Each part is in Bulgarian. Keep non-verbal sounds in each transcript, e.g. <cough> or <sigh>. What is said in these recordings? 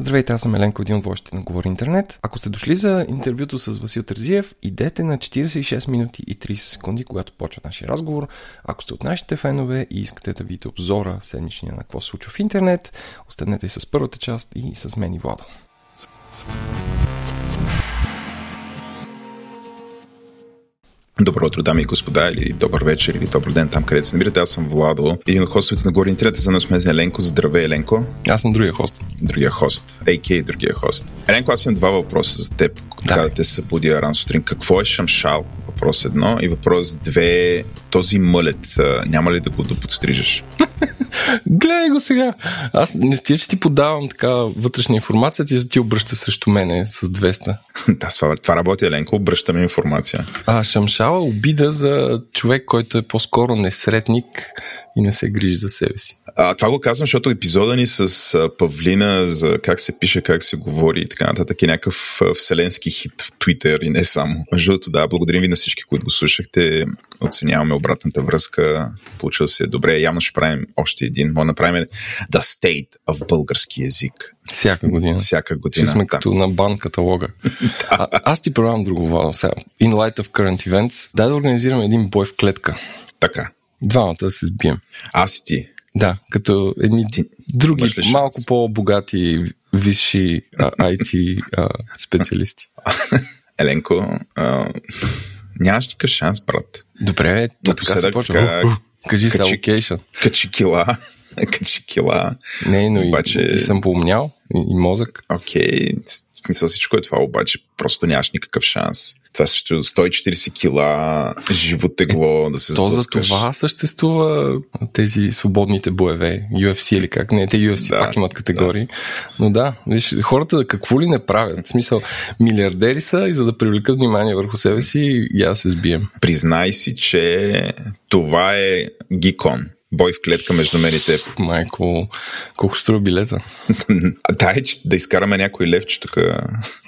Здравейте, аз съм Еленко, един от водещите на Говори Интернет. Ако сте дошли за интервюто с Васил Тързиев, идете на 46 минути и 30 секунди, когато почва нашия разговор. Ако сте от нашите фенове и искате да видите обзора седмичния на какво се случва в интернет, останете с първата част и с мен и Влада. Добро утро, дами и господа, или добър вечер, или добър ден там, където се намирате. Аз съм Владо, един от хостовете на Гори Интернет. За нас сме Еленко. Здравей, Еленко. Аз съм другия хост. Другия хост. AK, другия хост. Еленко, аз имам два въпроса за теб. Така да те събудя рано сутрин. Какво е шамшал? Въпрос едно. И въпрос две. Този мълет, няма ли да го доподстрижеш? Гледай го сега. Аз не стия, че ти подавам така вътрешна информация, ти, ти обръща срещу мене с 200. <laughs> да, това, това работи, Еленко. Обръщаме информация. А, шамшала обида за човек, който е по-скоро несретник и не се грижи за себе си. А, това го казвам, защото епизода ни с а, Павлина за как се пише, как се говори и така нататък е някакъв а, вселенски хит в Твитър и не само. Между другото, да, благодарим ви на всички, които го слушахте. Оценяваме обратната връзка. Получил се добре. Явно ще правим още един. Може да направим The State of български язик. Всяка година. Всяка година. Ще сме да. като на бан каталога. <laughs> а, аз ти предлагам друго, Владо. Сега, in light of current events, дай да организираме един бой в клетка. Така. Двамата да се сбием. Аз и ти. Да, като едни Ти други, малко по-богати, висши а, IT а, специалисти. <laughs> Еленко, а, нямаш никакъв шанс, брат. Добре, бе, то така се почва. така- Кажи са качи- локейшн. Качи кила. <laughs> Качи кила. Не, но Обаче- и, и съм поумнял, и, и мозък. Окей, в смисъл всичко е това, обаче просто нямаш никакъв шанс. Това също 140 кила, живо тегло, да се То за това съществува тези свободните боеве, UFC или как. Не, те UFC Да, пак имат категории. Но да, виж, хората какво ли не правят. В смисъл, милиардери са и за да привлекат внимание върху себе си, аз се сбием. Признай си, че това е гикон. Бой в клетка между мен и теб. <laughs> Майко, колко струва билета? Дай, да изкараме някой левче тук.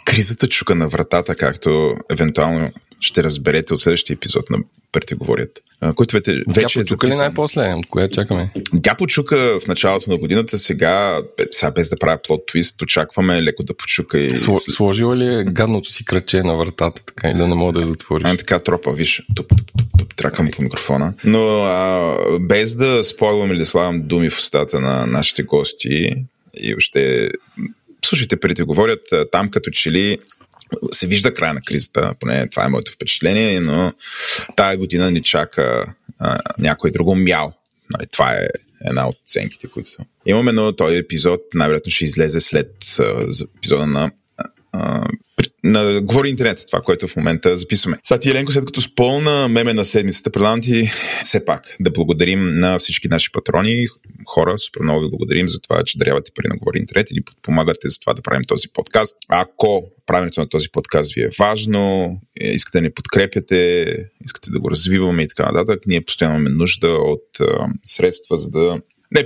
Кризата чука на вратата, както евентуално ще разберете от следващия епизод на Претеговорят, който вече, вече е ли записан. най-после? Коя чакаме? Тя почука в началото на годината, сега, сега без да правя плод твист, очакваме леко да почука и... Сло, сложила ли е гадното си кръче на вратата, така и да не мога да я затвориш? А, така тропа, виж, туп, туп, туп, туп, тракам по микрофона. Но а, без да спойвам или да слагам думи в устата на нашите гости и още слушайте, преди говорят, там като че ли се вижда края на кризата, поне това е моето впечатление, но тая година ни чака а, някой друго мял. Нали, това е една от оценките, които имаме, но този епизод най-вероятно ще излезе след а, епизода на а, на Говори интернет, това, което в момента записваме. Сега ти, Еленко, след като спълна меме на седмицата, предлагам ти все пак да благодарим на всички наши патрони, хора, супер много ви благодарим за това, че дарявате пари на Говори интернет и ни подпомагате за това да правим този подкаст. Ако правенето на този подкаст ви е важно, е, искате да ни подкрепяте, искате да го развиваме и така нататък, ние постоянно имаме нужда от а, средства, за да не,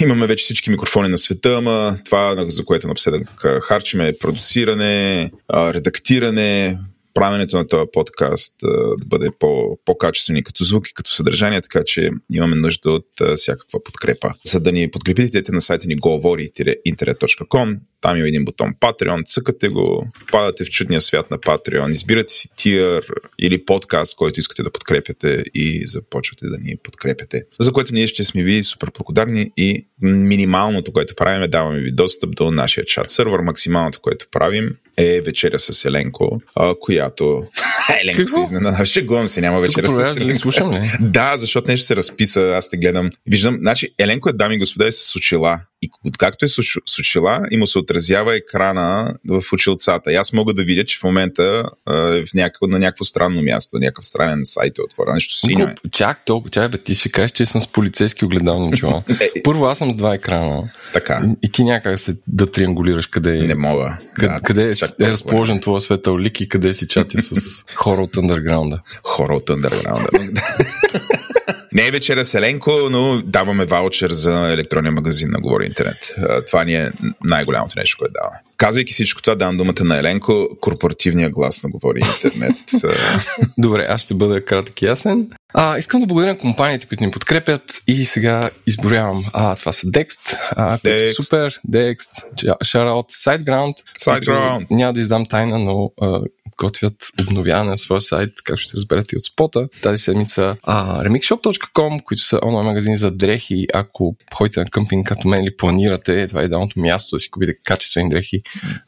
<laughs> имаме вече всички микрофони на света, ама това, за което напоследък харчиме е продуциране, редактиране, правенето на този подкаст да бъде по, по-качествени като звук и като съдържание, така че имаме нужда от всякаква подкрепа. За да ни подкрепите, на сайта ни govori-internet.com, там има един бутон Patreon, цъкате го, падате в чудния свят на Patreon, избирате си тир или подкаст, който искате да подкрепяте и започвате да ни подкрепяте. За което ние ще сме ви супер благодарни и минималното, което правим даваме ви достъп до нашия чат сервер. Максималното, което правим е вечеря с Еленко, а, която... <laughs> Еленко се изненада. Шегувам се, няма Тук вечеря с Еленко. слушам ли? <laughs> Да, защото нещо се разписа, аз те гледам. Виждам, значи Еленко е, дами и господа, е с очила. И както е с оч- с очила, и му се отразява екрана в очилцата. И аз мога да видя, че в момента е в някакво, на някакво странно място, някакъв странен сайт е отворен, нещо синьо е. Чак толкова, чай бе, ти ще кажеш, че съм с полицейски огледални очила. <laughs> Е, Първо аз съм с два екрана Така, и, ти някак се да триангулираш къде е. не мога. Къде, Да, къде е, чак е толкова. разположен твоя светъл лик и къде си чати с <laughs> хора от андерграунда? Хора от underground. <laughs> Не е вечера с Еленко, но даваме ваучер за електронния магазин на Говори Интернет. Това ни е най-голямото нещо, което даваме. Казвайки всичко това, давам думата на Еленко, корпоративния глас на Говори Интернет. <laughs> Добре, аз ще бъда кратък и ясен. А, искам да благодаря на компаниите, които ни подкрепят и сега изборявам. А, това са Dext, а, които са супер, Dext, Shoutout, SiteGround. SiteGround. Няма да издам тайна, но а, готвят обновяване на своя сайт, както ще разберете от спота. Тази седмица а, remixshop.com, които са онлайн магазини за дрехи. Ако ходите на къмпинг като мен или планирате, това е идеалното място да си купите качествени дрехи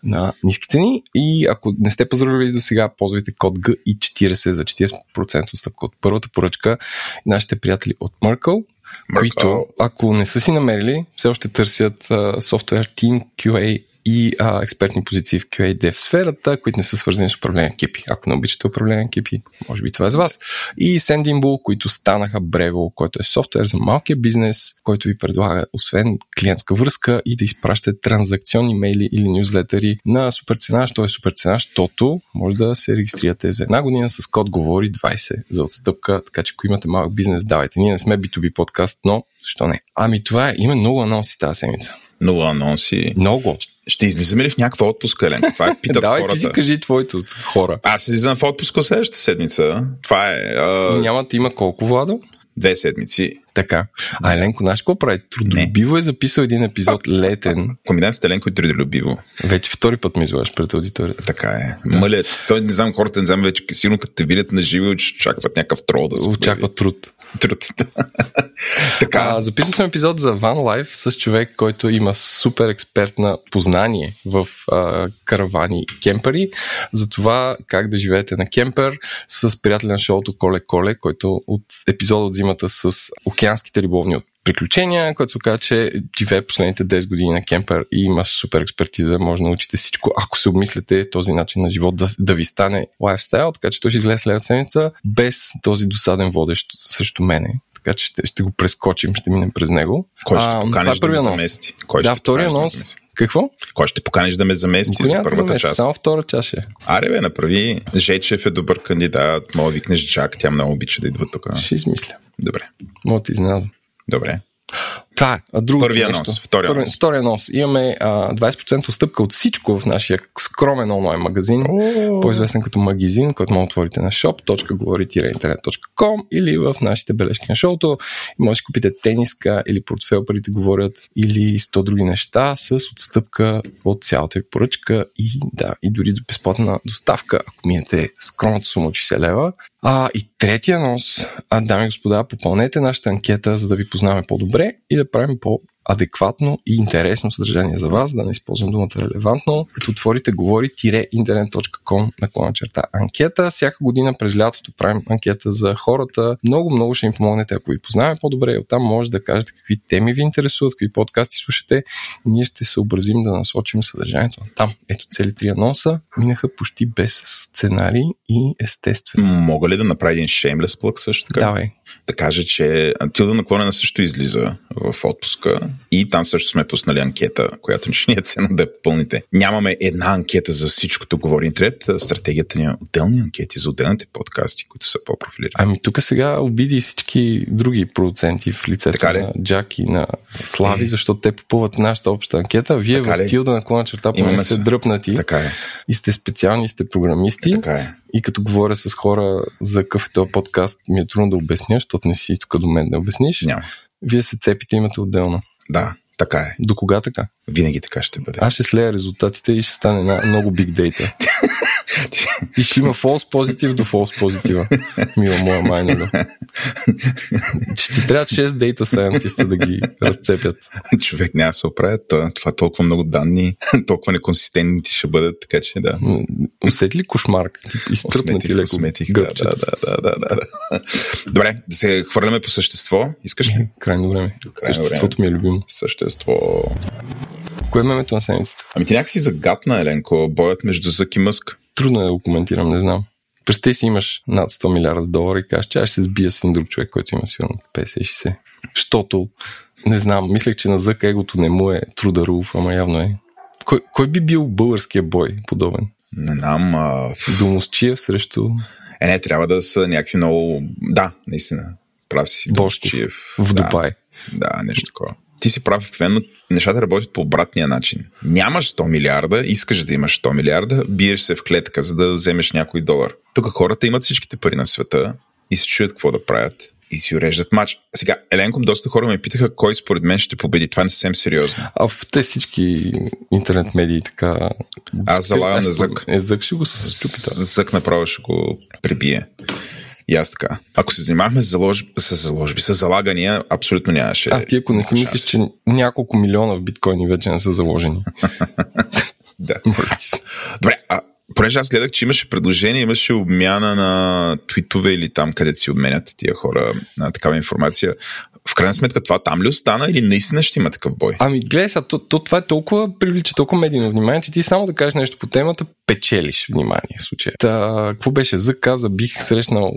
на ниски цени. И ако не сте поздравили до сега, ползвайте код GI40 за 40% отстъпка от първата поръчка. Нашите приятели от Merkle, които, ако не са си намерили, все още търсят софтуер Team QA и а, експертни позиции в QA Dev сферата, които не са свързани с управление екипи. Ако не обичате управление екипи, може би това е за вас. И Sendinbull, които станаха Brevo, който е софтуер за малкия бизнес, който ви предлага освен клиентска връзка и да изпращате транзакционни мейли или нюзлетери на супер цена. Що е супер цена? Защото може да се регистрирате за една година с код говори 20 за отстъпка, така че ако имате малък бизнес, давайте. Ние не сме B2B подкаст, но защо не? Ами това е, има много анонси тази седмица. Много анонси. Много. Ще излизаме ли в някаква отпуска, Елен? Това е питат <laughs> Давай, хората. ти си кажи твоето хора. Аз излизам в отпуска следващата седмица. Това е... А... Няма да има колко, Владо? Две седмици. Така. А Еленко, знаеш какво прави? Трудолюбиво е записал един епизод летен. Комбинацията Еленко и трудолюбиво. Вече втори път ми излагаш пред аудиторията. Така е. Да. Мълят. Той не знам, хората не знам вече, сигурно като те видят на живо, очакват някакъв трол да се Очакват труд. Труд. <laughs> така. А, записал съм епизод за Van Life с човек, който има супер експертна познание в а, каравани и кемпери, за това как да живеете на кемпер с приятеля на шоуто Коле Коле, който от епизода от зимата с океанските рибовни от приключения, който се оказа, че живее последните 10 години на кемпер и има супер експертиза, може да научите всичко, ако се обмисляте този начин на живот да, да ви стане лайфстайл, така че той ще излезе след седмица без този досаден водещ срещу мене. Така че ще, ще го прескочим, ще минем през него. Кой ще поканиш това е да ме замести? Кой да, втория анонс. Да какво? Кой ще поканиш да ме замести Никой за първата замести, част? Само втора чаша. Аре, бе, направи. Жечев е добър кандидат. Мога викнеш Джак, тя много обича да идва тук. Ще измисля. Добре. Мога ти изненадам. Добре. Това е. Друго Първия нещо. нос. Втория Първи, нос. Втория нос. Имаме а, 20% отстъпка от всичко в нашия скромен онлайн магазин, О. по-известен като магазин, който може да отворите на shop.govori-internet.com или в нашите бележки на шоуто. Може да купите тениска или портфел, парите говорят, или 100 други неща с отстъпка от цялата ви поръчка и да, и дори до безплатна доставка, ако минете скромната сума от 60 лева. А, и третия нос, а, дами и господа, попълнете нашата анкета, за да ви познаваме по-добре и да правим по адекватно и интересно съдържание за вас, да не използвам думата релевантно, като отворите говори-интернет.com наклона черта анкета. Всяка година през лятото правим анкета за хората. Много, много ще им помогнете, ако ви познаваме по-добре. Оттам може да кажете какви теми ви интересуват, какви подкасти слушате и ние ще се образим да насочим съдържанието на там. Ето цели три анонса минаха почти без сценарий и естествено. Мога ли да направя един shameless плък също така? Давай. Да кажа, че Тилда наклонена също излиза в отпуска и там също сме пуснали анкета, която ще <laughs> ни е цена да попълните. Нямаме една анкета за всичкото говори интернет. Стратегията ни е отделни анкети за отделните подкасти, които са по-профилирани. Ами тук сега обиди всички други продуценти в лицето Така ли? на Джак и на Слави, Е. защото те попълват нашата обща анкета. Вие Така в ли? Тилда наклона черта Имаме сте се. дръпнати Така е. и сте специални, сте програмисти. Така е. И като говоря с хора за какъв е този подкаст, ми е трудно да обясня, защото не си тук до мен да обясниш. Няма. Вие се цепите, имате отделно. Да, така е. До кога така? Винаги така ще бъде. Аз ще слея резултатите и ще стане една много big data. <laughs> И ще има false positive до false позитива. Мила моя майна. Ще ти трябва 6 data scientista да ги разцепят. Човек няма се оправят. Това, това толкова много данни, <laughs> толкова неконсистентни ще бъдат, така че да. Усети ли кошмар? Ти изтръпна ти Осметих, леко осметих. Да, да, да, да, да, да. Добре, да се хвърляме по същество. Искаш ли? Крайно време. Крайно Съществото ми е любимо. Същество. Кое е мемето на седмицата? Ами ти някакси загадна, Еленко, боят между Зък и Мъск. Трудно е да го коментирам, не знам. Представи си имаш над 100 милиарда долара и кажеш, че аз ще се сбия с един друг човек, който има сигурно 50-60. Щото, не знам, мислех, че на Зък егото не му е трударов, ама явно е. Кой, кой би бил българския бой подобен? Не знам. А... Домосчиев срещу... Е, не, трябва да са някакви много... Да, наистина. Прав си. Бошков в да, Дубай. Да, нещо такова. Ти си прав, обикновено нещата работят по обратния начин. Нямаш 100 милиарда, искаш да имаш 100 милиарда, биеш се в клетка, за да вземеш някой долар. Тук хората имат всичките пари на света и се чуят какво да правят и си уреждат матч. Сега, Еленком, доста хора ме питаха кой според мен ще победи. Това не е съвсем сериозно. А в те всички интернет медии така... Аз залагам на зък. Е, зък ще го щупи. Зък направо ще го прибие. И аз така. Ако се занимавахме с, залож... с заложби, с залагания, абсолютно нямаше. А ти ако не си мислиш, че няколко милиона в биткоини вече не са заложени. <laughs> да. Добре, а понеже аз гледах, че имаше предложение, имаше обмяна на твитове или там, където си обменят тия хора на такава информация. В крайна сметка това там ли остана или наистина ще има такъв бой? Ами гледай сега, то, то, това е толкова привлича толкова медийно внимание, че ти само да кажеш нещо по темата, печелиш внимание в случая. Та, какво беше? За каза, бих срещнал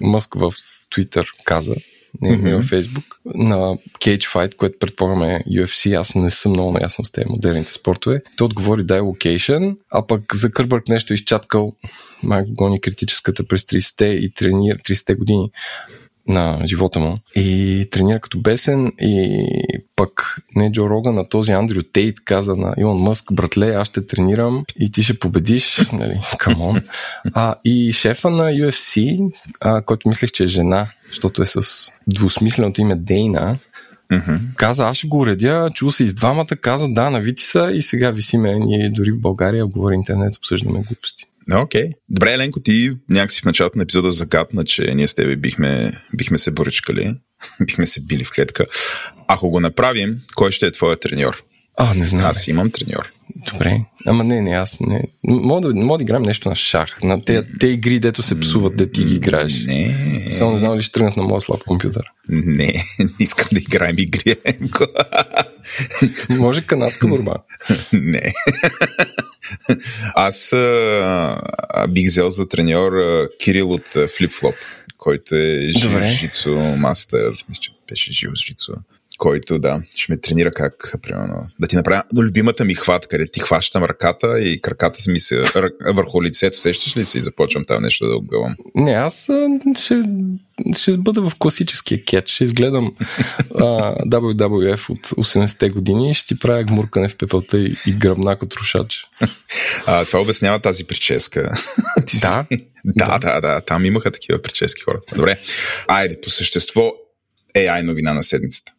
Мъск в Twitter, каза, не mm-hmm. във Facebook, на Cage Fight, което предполагаме UFC, аз не съм много наясно с тези модерните спортове. Той отговори дай локейшн, а пък за Кърбърг нещо изчаткал, май гони критическата през 30-те и тренира 30-те години на живота му и тренира като бесен и пък не Джо Рога на този Андрю Тейт каза на Илон Мъск, братле, аз ще тренирам и ти ще победиш, <laughs> нали, камон. А, и шефа на UFC, а, който мислех, че е жена, защото е с двусмисленото име Дейна, Mm-hmm. Каза, аз ще го уредя, чул се из двамата, каза, да, навити са и сега висиме. Ние дори в България говори интернет, обсъждаме глупости. Окей. Okay. Добре, Еленко, ти някакси в началото на епизода загадна, че ние с тебе бихме, бихме се боричкали, <laughs> бихме се били в клетка. Ако го направим, кой ще е твоя треньор? А, не знам. Аз имам треньор. Добре. Ама не, не, аз не. Мога да, мога да играем нещо на шах. На те, те игри, дето се псуват, де ти ги играеш. Не. Само не знам ли ще тръгнат на моя слаб компютър. Не, не искам да играем игри. Може канадска борба. не. Аз а, бих взел за треньор а, Кирил от Flip-Flop, който е жицо мастер. Мисля, че беше жив жицо който да, ще ме тренира как, примерно, да ти направя любимата ми хватка, където ти хващам ръката и краката ми се върху лицето, сещаш ли се и започвам там нещо да обгъвам? Не, аз ще, ще бъда в класическия кетч, ще изгледам uh, WWF от 80-те години и ще ти правя гмуркане в пепелта и, и гръбнак от рушач. А, това обяснява тази прическа. <laughs> <laughs> да? да, да, да, там имаха такива прически хората. Добре, айде, по същество AI новина на седмицата.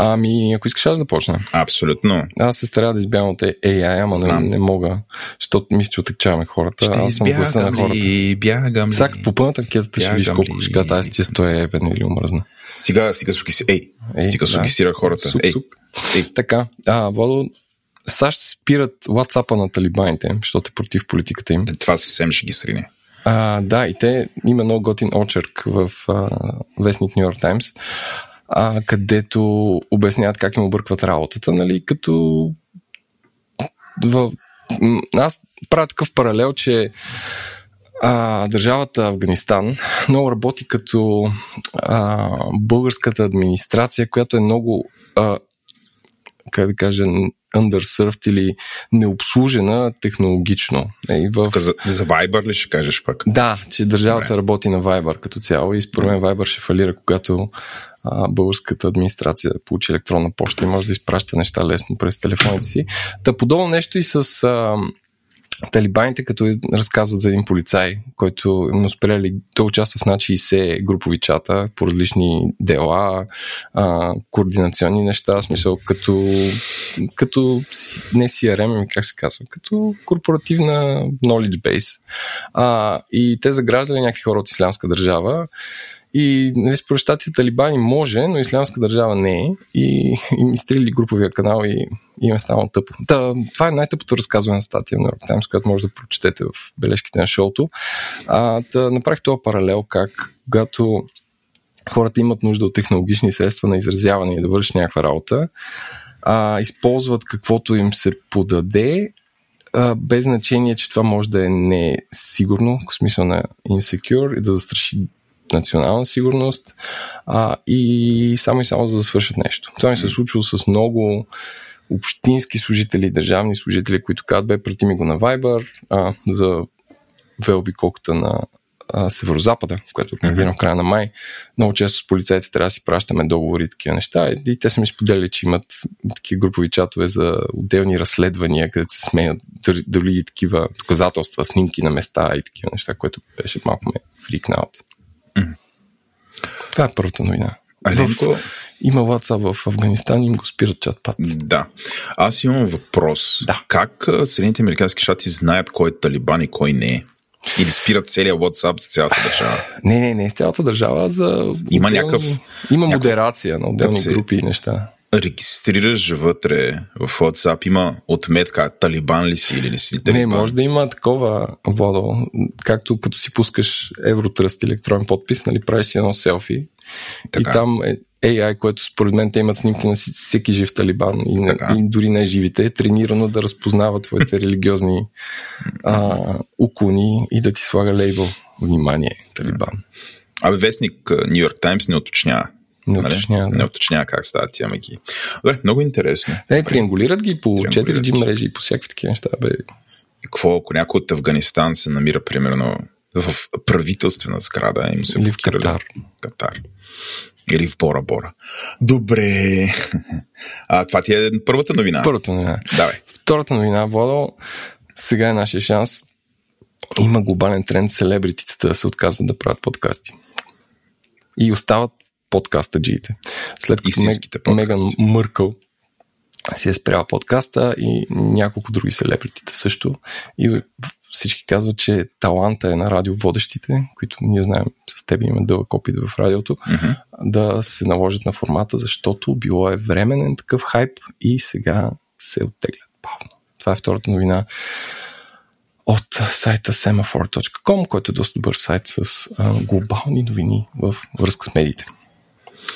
Ами, ако искаш, аз започна. Абсолютно. Аз се старая да избягам от AI, ама не, не мога, защото мисля, че отекчаваме хората. Ще аз съм гласа на хората. Ли, бягам ли? Сега по пълната анкетата ще видиш колко ще кажа, аз ти стоя ебен или омръзна. Стига, стига суки Ей, Ей стига да. сукисира хората. Сук, Ей. сук. Ей. Така, а, Владо, САЩ спират WhatsApp на талибаните, защото е против политиката им. Това съвсем ще ги срине. А, да, и те има много готин очерк в а, вестник Нью Йорк Таймс, където обясняват как им объркват работата, нали, като в... аз правя такъв паралел, че а, държавата Афганистан много работи като а, българската администрация, която е много а, как да кажа, underserved или необслужена технологично. И в... за, за Viber ли ще кажеш пък? Да, че държавата Добре. работи на Viber като цяло и според мен Viber ще фалира, когато а, българската администрация получи електронна почта и може да изпраща неща лесно през телефоните си. Та подобно нещо и с а, талибаните, като разказват за един полицай, който им успели, той участва в над 60 групови чата по различни дела, а, координационни неща, в смисъл като, като не CRM, ами как се казва, като корпоративна knowledge base. А, и те заграждали някакви хора от ислямска държава и нали, според щатите талибани може, но ислямска държава не е. И, и ми стрили груповия канал и, и им е станало тъпо. Та, това е най-тъпото разказване на статия в New Times, която може да прочетете в бележките на шоуто. А, та, направих това паралел как когато хората имат нужда от технологични средства на изразяване и да вършат някаква работа, а, използват каквото им се подаде, а, без значение, че това може да е несигурно, в смисъл на insecure и да застраши национална сигурност а, и само и само за да свършат нещо. Това ми се е случило с много общински служители, държавни служители, които казват, бе, прати ми го на Viber а, за велби колката на а, Северо-Запада, което организирам в края на май. Много често с полицайите трябва да си пращаме договори и такива неща. И, те са ми споделили, че имат такива групови чатове за отделни разследвания, където се смеят дали такива доказателства, снимки на места и такива неща, което беше малко ме фрикнаут. Това е първата новина. Аленко... В... Има WhatsApp в Афганистан и им го спират чат-пат. Да. Аз имам въпрос. Да. Как Съединените Американски щати знаят кой е талибан и кой не е? Или спират целият WhatsApp за цялата държава? Не, не, не, цялата държава за. Има някакъв. Има някакъв... модерация на отделни се... групи и неща. Регистрираш вътре в WhatsApp, има отметка Талибан ли си или не си Талибан? Не, може да има такова, Владо, както като си пускаш Евротръст електронен подпис, нали, правиш си едно селфи така. и там е AI, което според мен те имат снимки на всеки жив талибан и, не, и дори не живите, е тренирано да разпознава твоите <laughs> религиозни а, уклони и да ти слага лейбъл. Внимание, талибан. Абе, вестник Нью Йорк Таймс не уточнява. Не нали? уточнява, да. Не уточнява как стават тия маги. Добре, много интересно. Не, триангулират ги по 4G мрежи и по всякакви такива неща. Бе. И какво, ако някой от Афганистан се намира примерно в правителствена сграда и му се Или в Катар. Катар. Или в Бора Бора. Добре. <laughs> А, това ти е първата новина. Първата новина. Давай. Втората новина, Владо, сега е нашия шанс. Има глобален тренд селебритите да се отказват да правят подкасти. И остават подкастаджиите. След като Мег, Меган Мъркъл си е спряла подкаста и няколко други селебритите също. И всички казват, че таланта е на радиоводещите, които ние знаем с теб имаме дълъг опит в радиото, mm-hmm. да се наложат на формата, защото било е временен такъв хайп и сега се оттеглят бавно. Това е втората новина от сайта semaphore.com, който е доста добър сайт с а, глобални новини в връзка с медиите.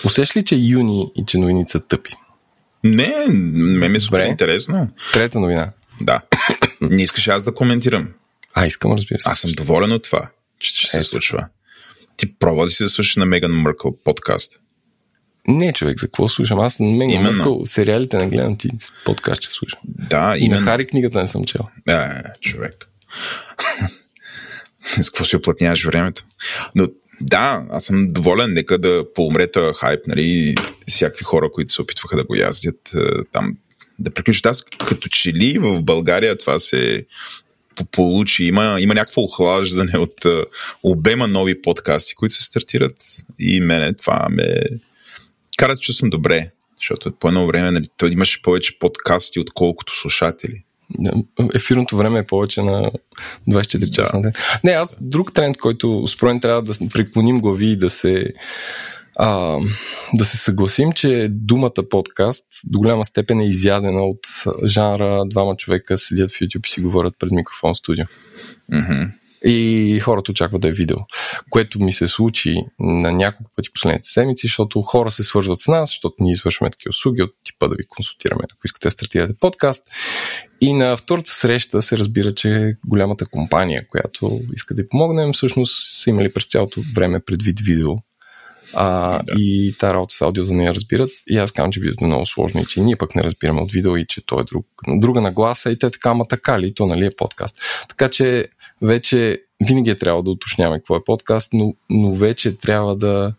Усеш ли, че юни и че новините са тъпи? Не, ме ми е супер интересно. Трета новина. Да. <coughs> Не искаш аз да коментирам. А, искам, разбира се. Аз съм доволен от това, че ще се случва. Ти пробва ли си да слушаш на Меган Мъркъл подкаст? Не, човек, за какво слушам? Аз на Меган Мъркъл сериалите не гледам, ти подкаст ще слушам. Да, и именно. на Хари книгата не съм чел. Е, човек. <laughs> с какво си оплътняваш времето? Но да, аз съм доволен, нека да поумре този хайп, нали, всякакви хора, които се опитваха да го яздят там, да приключат. Аз като че ли в България това се получи, има, има някакво охлаждане от uh, обема нови подкасти, които се стартират и мене това ме кара да чувствам добре, защото по едно време нали, имаше повече подкасти, отколкото слушатели. Ефирното време е повече на 24 часа да. Не, аз друг тренд, който според трябва да преклоним глави и да се а, да се съгласим, че думата подкаст до голяма степен е изядена от жанра двама човека седят в YouTube и си говорят пред микрофон в студио. Mm-hmm. И хората очакват да е видео. Което ми се случи на няколко пъти последните седмици, защото хора се свързват с нас, защото ние извършваме такива услуги от типа да ви консултираме, ако искате да стартирате подкаст. И на втората среща се разбира, че голямата компания, която иска да помогнем, всъщност са имали през цялото време предвид видео а, да. И тази работа с аудиото не я разбират. И аз казвам, че видеото е много сложно и че ние пък не разбираме от видео и че то е друг, друга нагласа и те така, ама така ли, то нали е подкаст. Така че вече винаги е трябвало да уточняваме какво е подкаст, но, но вече трябва да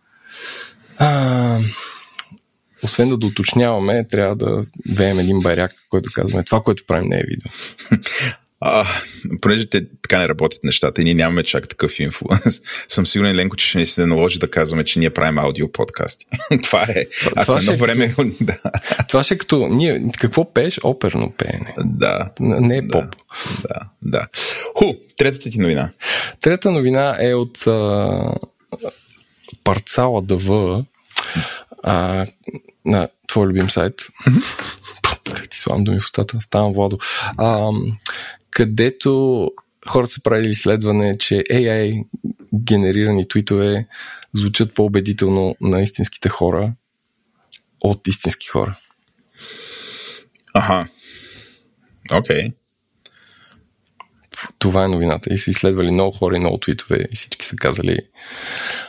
а, освен да доточняваме, трябва да веем един байрак, който казваме това, което правим не е видео. <laughs> А, понеже те така не работят нещата и ние нямаме чак такъв инфлуенс, <laughs> съм сигурен, Ленко, че ще ни се наложи да казваме, че ние правим аудио подкасти. <laughs> това е. Това, това едно време... Като, <laughs> да. Това ще е като... Ние, какво пееш? Оперно пеене. Да. Не е поп. Да, да. Ху, третата ти новина. Трета новина е от а, Парцала ДВ а, на твой любим сайт. как ти славам думи в устата, ставам Владо. А, където хората са правили изследване, че AI генерирани твитове звучат по-убедително на истинските хора от истински хора. Аха. Окей. Okay. Това е новината. И са изследвали много хора и много твитове и всички са казали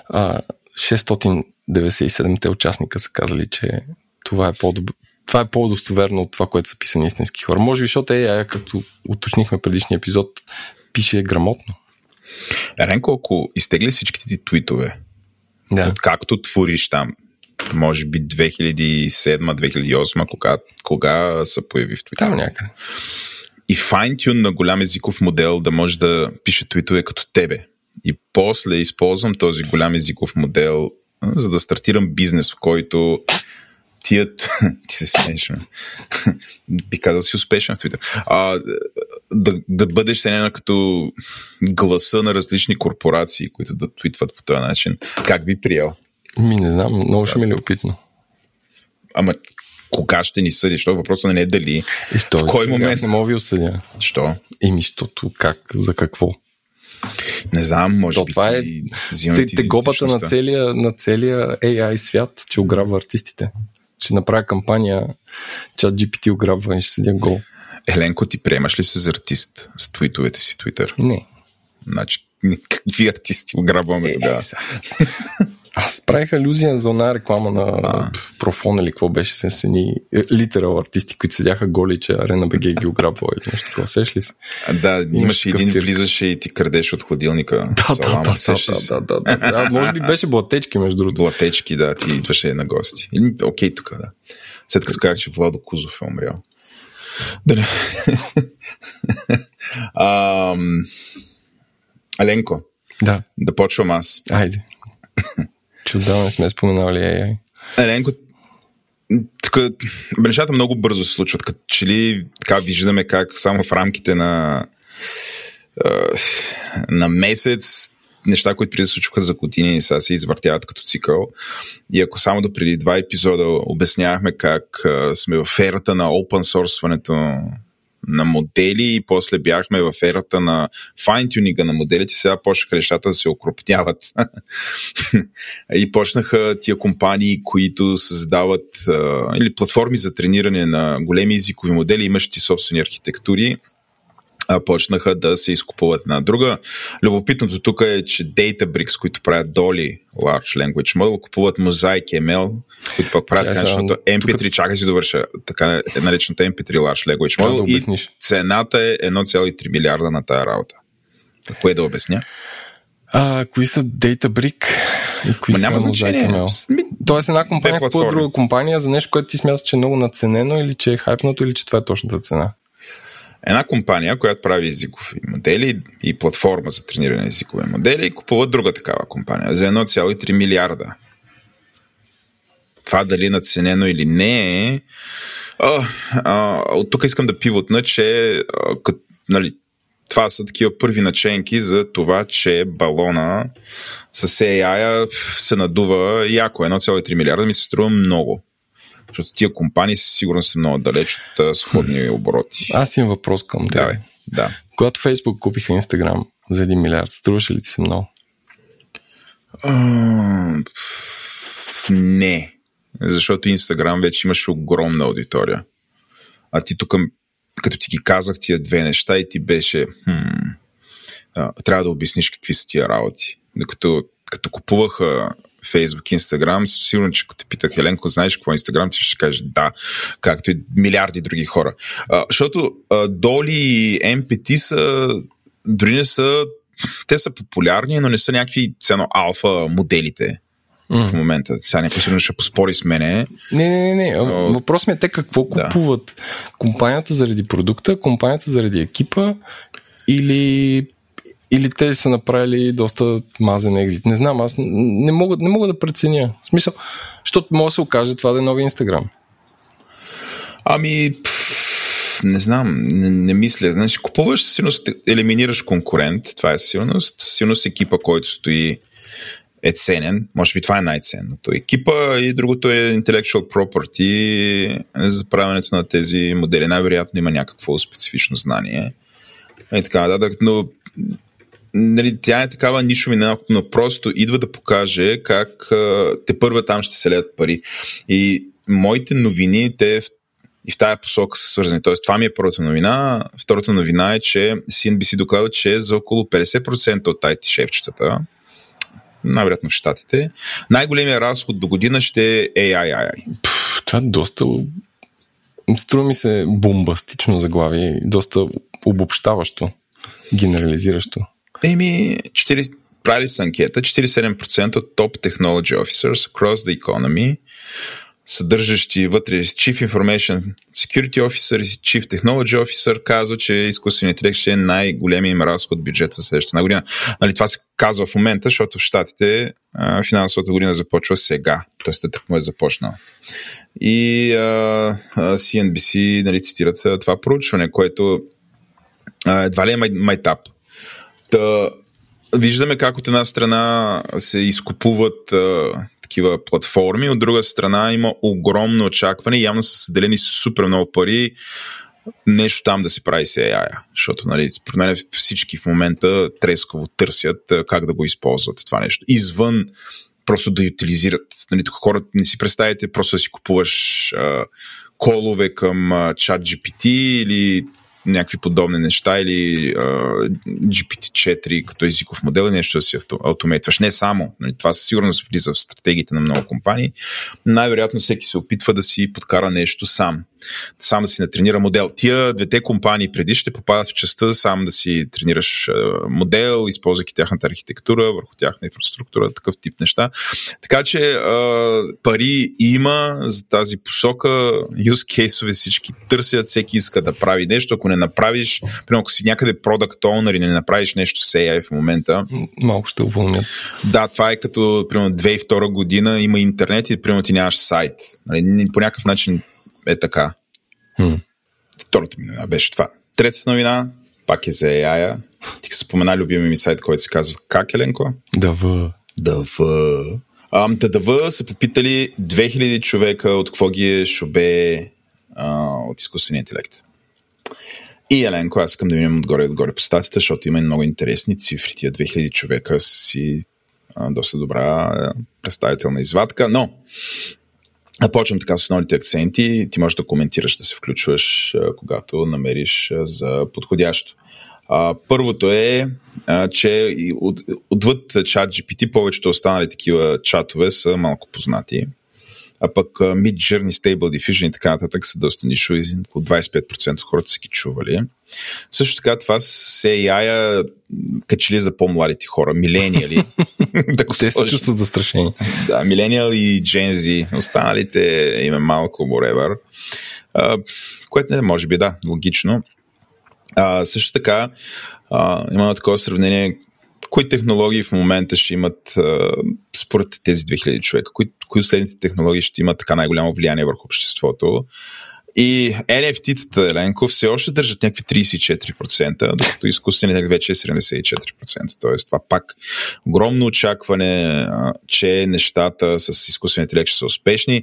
а, 697-те участника са казали, че това е по-добро, това е по-достоверно от това, което са писани истински хора. Може би, защото е, като уточнихме предишния епизод, пише грамотно. Ренко, ако изтегли всичките ти твитове, Да. както твориш там, може би 2007-2008, кога, кога се появи в Twitter. Там някъде. И файнтюн на голям езиков модел да може да пише твитове като тебе. И после използвам този голям езиков модел, за да стартирам бизнес, в който тия... <laughs> Ти се смееш, ме. <laughs> Би казал си успешен в Twitter. А, да, да бъдеш седена като гласа на различни корпорации, които да твитват по този начин. Как би приел? Ми не знам, много ще ми е любопитно. Ама кога ще ни съдиш? Защото въпросът не е дали. И що, В кой момент? Не мога ви осъдя. Що? Еми, защото как, за какво? Не знам, може То би това е ти тегобата на целия, на целия AI свят, че ограбва артистите. Ще направя кампания, чат GPT ограбва и ще седя гол. Еленко, ти приемаш ли се за артист с твитовете си Твитър? Не. Значи, какви артисти ограбваме тогава? <laughs> Аз правих алюзия за една реклама на А. Профон или какво беше с едни е, литерал артисти, които седяха голи, че Арена БГ ги ограбва или нещо такова. Сеш ли се? Да, имаше един, цирк. влизаше и ти крадеш от хладилника. Да, салама, да, да, да, да, да, да, да. Може би беше блатечки, между другото. Блатечки, да, ти идваше на гости. Окей, тук, да. След като казах, че Владо Кузов е умрял. Да не. <laughs> Аленко, Да, да почвам аз. айде. Отдавна не сме споменавали AI. Еленко, тук нещата много бързо се случват, като че ли така виждаме как само в рамките на, на месец неща, които преди да случваха за години, сега се извъртяват като цикъл. И ако само до преди два епизода обяснявахме как сме в ерата на source на модели и после бяхме в ерата на fine-tuning на моделите, сега почнаха нещата да се окрупняват. <laughs> и почнаха тия компании, които създават или платформи за трениране на големи езикови модели, имащи собствени архитектури, а, почнаха да се изкупуват на друга. Любопитното тук е, че Databricks, които правят Dolly Large Language Model, купуват Mosaic ML, които пък правят така нареченото MP3, чакай си довърша, така е нареченото MP3 Large Language Трябва да Model и цената е 1,3 милиарда на тая работа. Кое да обясня? А, кои са Databrick и кои Ма са няма значение. Mosaic ML? Ми, Тоест една компания купува друга компания за нещо, което ти смяташ, че е много наценено или че е хайпното или че това е точната цена. Една компания, която прави езикови модели и платформа за трениране на езикови модели, купува друга такава компания за 1,3 милиарда. Това дали е наценено или не е. От тук искам да пивотна, че а, кът, нали, това са такива първи наченки за това, че балона с AI се надува яко. 1,3 милиарда ми се струва много. Защото тия компании със сигурност са много далеч от сходни обороти. Аз имам въпрос към теб. Давай, да. Когато Facebook купиха Instagram за 1 милиард, струваше ли ти се много? Пф, Не. Защото Инстаграм вече имаше огромна аудитория. А ти тук, като ти ги казах тия две неща и ти беше хм, трябва да обясниш какви са тия работи. Докато като купуваха Facebook, Instagram, съм сигурен, че ако те питах, Еленко, знаеш какво е Instagram, ти ще кажеш да, както и милиарди други хора. А, защото а, Доли и MPT са, дори не са, те са популярни, но не са някакви цено алфа моделите в момента. Сега някой сигурно ще поспори с мене. Не, не, не. не. Но- Въпрос ми е те какво Да. купуват. Компанията заради продукта, компанията заради екипа или, или те са направили доста мазен екзит. Не знам, аз не мога, не мога да преценя. В смисъл, защото може да се окаже това да е нови Инстаграм. Ами, пф, не знам, не, не мисля. Значи, купуваш, със елиминираш конкурент, това е със сигурност. Екипа, който стои е ценен. Може би това е най-ценното. Екипа и другото е intellectual property за правенето на тези модели. Най-вероятно има някакво специфично знание. И така нататък, но нали, тя е такава нишовина, но просто идва да покаже как а, те първа там ще се леят пари. И моите новини, те в и в тая посока са свързани. Тоест, това ми е първата новина. Втората новина е, че CNBC доклада, че за около 50% от IT шефчетата, най-вероятно в Штатите, най-големия разход до година ще е AI. Пф, това е доста струва ми се бомбастично заглавие, доста обобщаващо, генерализиращо. Еми, 40, правили са анкета, 47% от топ technology officers across the economy съдържащи вътре Chief Information Security Officer и Chief Technology Officer казва, че изкуственият интелект ще е най-големия им разход бюджет за следващата година. Нали, това се казва в момента, защото в Штатите финансовата година започва сега, т.е. тък му е започнал. И а, CNBC нали, цитират това проучване, което а, едва ли е май, майтап. Та, виждаме как от една страна се изкупуват а, такива платформи. От друга страна има огромно очакване. Явно са съделени супер много пари нещо там да се прави с AI. Защото, нали, според мен всички в момента трескаво търсят как да го използват това нещо. Извън просто да ютилизират. Нали, тук хората не си представите просто да си купуваш а, колове към а, чат GPT или някакви подобни неща или uh, GPT-4 като езиков модел и нещо да си автомейтваш. Не само, нали, това със сигурност влиза в стратегиите на много компании. Най-вероятно всеки се опитва да си подкара нещо сам сам да си натренира модел. Тия двете компании преди ще попадат в частта сам да си тренираш модел, използвайки тяхната архитектура, върху тяхна инфраструктура, такъв тип неща. Така че пари има за тази посока, use кейсове всички търсят, всеки иска да прави нещо. Ако не направиш, примерно ако си някъде product owner и не направиш нещо с AI в момента. Малко ще уволнят. Да, това е като, примерно, 2002 година има интернет и, примерно, ти нямаш сайт. Нали, по някакъв начин е така. Hmm. Втората ми новина беше това. Третата новина пак е за AI. Ти се спомена любимия ми сайт, който се казва как, Еленко? ДВ. ДВ. Ам, ДВ са попитали 2000 човека от какво ги е шобе а, от изкуствения интелект. И Еленко, аз искам да минем отгоре и отгоре по статията, защото има много интересни цифри. Тия 2000 човека си а, доста добра представителна извадка, но Почвам така с основните акценти. Ти можеш да коментираш, да се включваш, когато намериш за подходящо. Първото е, че отвъд чат GPT повечето останали такива чатове са малко познати а пък Mid Journey Stable Diffusion и така нататък са доста нишови, около 25% от хората са ги чували. Също така това се AI качели за по-младите хора, милениали. <laughs> да Те се чувстват застрашени. Да, милениал и Z, останалите има малко, whatever. което не може би да, логично. А, също така, а, имаме такова сравнение кои технологии в момента ще имат, според тези 2000 човека, кои, кои следните технологии ще имат така най-голямо влияние върху обществото. И NFT-тата, Еленко, все още държат някакви 34%, докато изкуственият интелект вече е 74%. Тоест, това пак огромно очакване, че нещата с изкуственият интелект ще са успешни.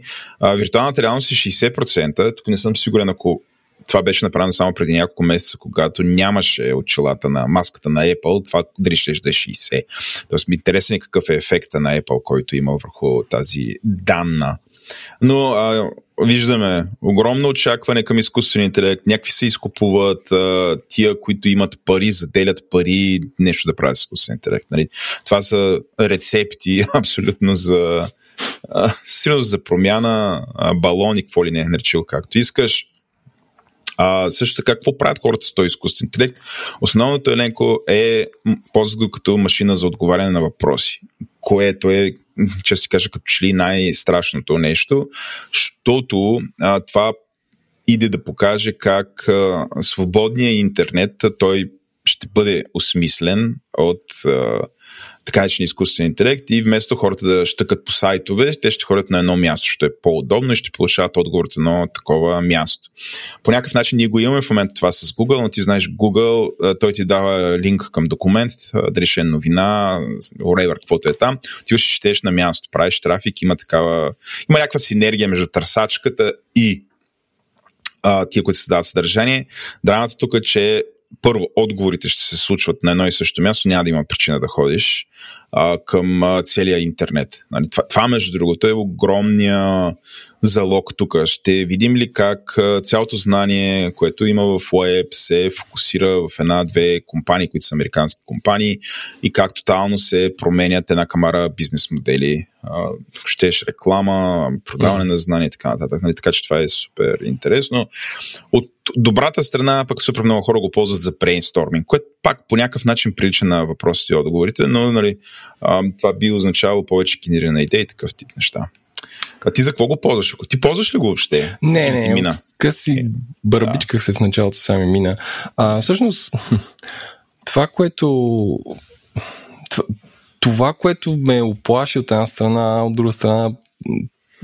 Виртуалната реалност е 60%. Тук не съм сигурен, ако това беше направено само преди няколко месеца, когато нямаше очилата на маската на Apple, това дали ще да е 60. Тоест ми интересен е какъв е ефекта на Apple, който има върху тази данна. Но а, виждаме огромно очакване към изкуствения интелект. Някакви се изкупуват а, тия, които имат пари, заделят пари, нещо да правят с изкуствения интелект. Нали? Това са рецепти <laughs> абсолютно за, а, за промяна, а, балони, какво ли не е наречил както искаш. А, също така, какво правят хората с този изкуствен интелект? Основното еленко е ползват като машина за отговаряне на въпроси, което е, че си кажа, като че ли най-страшното нещо, защото а, това иде да покаже как а, свободният интернет, той ще бъде осмислен от а, така наречен изкуствен интелект и вместо хората да щъкат по сайтове, те ще ходят на едно място, що е по-удобно и ще получават отговор от едно такова място. По някакъв начин ние го имаме в момента това с Google, но ти знаеш Google, той ти дава линк към документ, ще е новина, whatever, каквото е там. Ти ще четеш на място, правиш трафик, има такава, има някаква синергия между търсачката и а, тия, които създават съдържание. Драмата тук е, че първо, отговорите ще се случват на едно и също място, няма да има причина да ходиш а, към а, целия интернет. Нали, това, това, между другото, е огромния залог тук. Ще видим ли как а, цялото знание, което има в Web, се фокусира в една-две компании, които са американски компании и как тотално се променят една камара бизнес модели. Щеш реклама, продаване на знание и така нататък. Нали, така че това е супер интересно. От добрата страна, пък супер много хора го ползват за брейнсторминг, което пак по някакъв начин прилича на въпросите и отговорите, но нали, а, това би означавало повече генериране на идеи и такъв тип неща. А ти за какво го ползваш? Ти ползваш ли го въобще? Не, не, не мина? къси бърбичках се в началото, сами мина. А, всъщност, <laughs> това, което това, което ме оплаши от една страна, от друга страна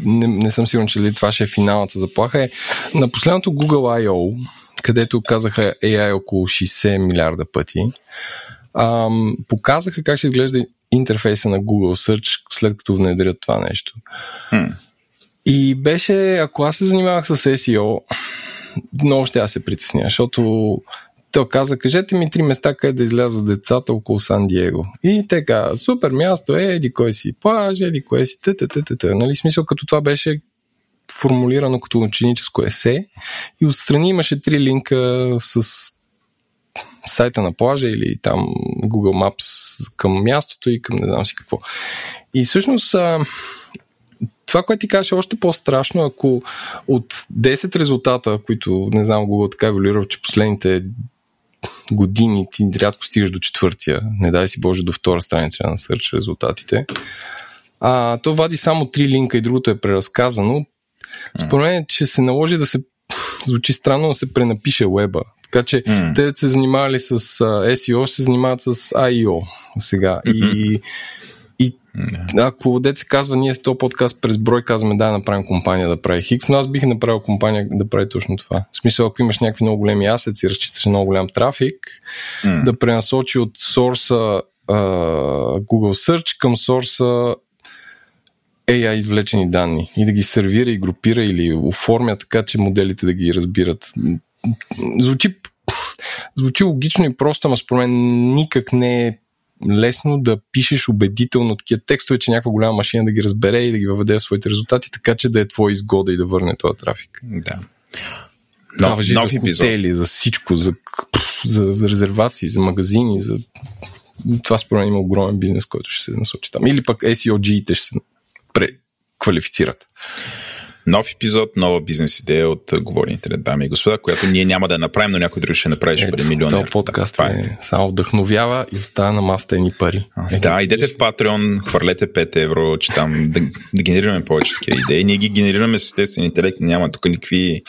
не, не съм сигурен, че ли това ще е финалната заплаха, е на последното Google I.O., където казаха AI около 60 милиарда пъти, ам, показаха как ще изглежда интерфейса на Google Search след като внедрят това нещо. Hmm. И беше, ако аз се занимавах с SEO, много ще аз се притесня, защото той каза, кажете ми три места, къде да излязат децата около Сан Диего. И така, супер място е, еди кой си плаж, еди кой си т Нали, смисъл, като това беше формулирано като ученическо есе и отстрани имаше три линка с сайта на плажа или там Google Maps към мястото и към не знам си какво. И всъщност това, което ти кажеш е още по-страшно, ако от 10 резултата, които не знам Google така еволюирал, че последните години ти рядко стигаш до четвъртия, не дай си Боже до втора страница на сърч резултатите. А, то вади само три линка и другото е преразказано. Според мен, че се наложи да се звучи странно да се пренапише веба. Така че mm. те се занимавали с SEO, ще се занимават с IEO сега. Mm-hmm. И ако дете се казва, ние с този подкаст през брой казваме да направим компания да прави Хикс, но аз бих направил компания да прави точно това. В смисъл, ако имаш някакви много големи асети и разчиташ много голям трафик, mm. да пренасочи от сорса uh, Google Search към сорса AI извлечени данни и да ги сервира и групира или оформя така, че моделите да ги разбират. Звучи, звучи логично и просто, но според мен никак не е лесно да пишеш убедително такива текстове, че някаква голяма машина да ги разбере и да ги въведе в своите резултати, така че да е твой изгода и да върне този трафик. Да. Това въжи за хотели, за всичко, за, за резервации, за магазини, за... Това според мен има огромен бизнес, който ще се насочи там. Или пък SEO-G-ите ще се преквалифицират. Нов епизод, нова бизнес идея от Говори интернет, дами и господа, която ние няма да я направим, но някой друг ще направи, ще бъде милионер. Това подкаст да, е, е, само вдъхновява и остава на маста едни пари. А, да, идете в Patreon, хвърлете 5 евро, че там да, да генерираме повече такива идеи. Ние ги генерираме с естествен интелект, няма тук никакви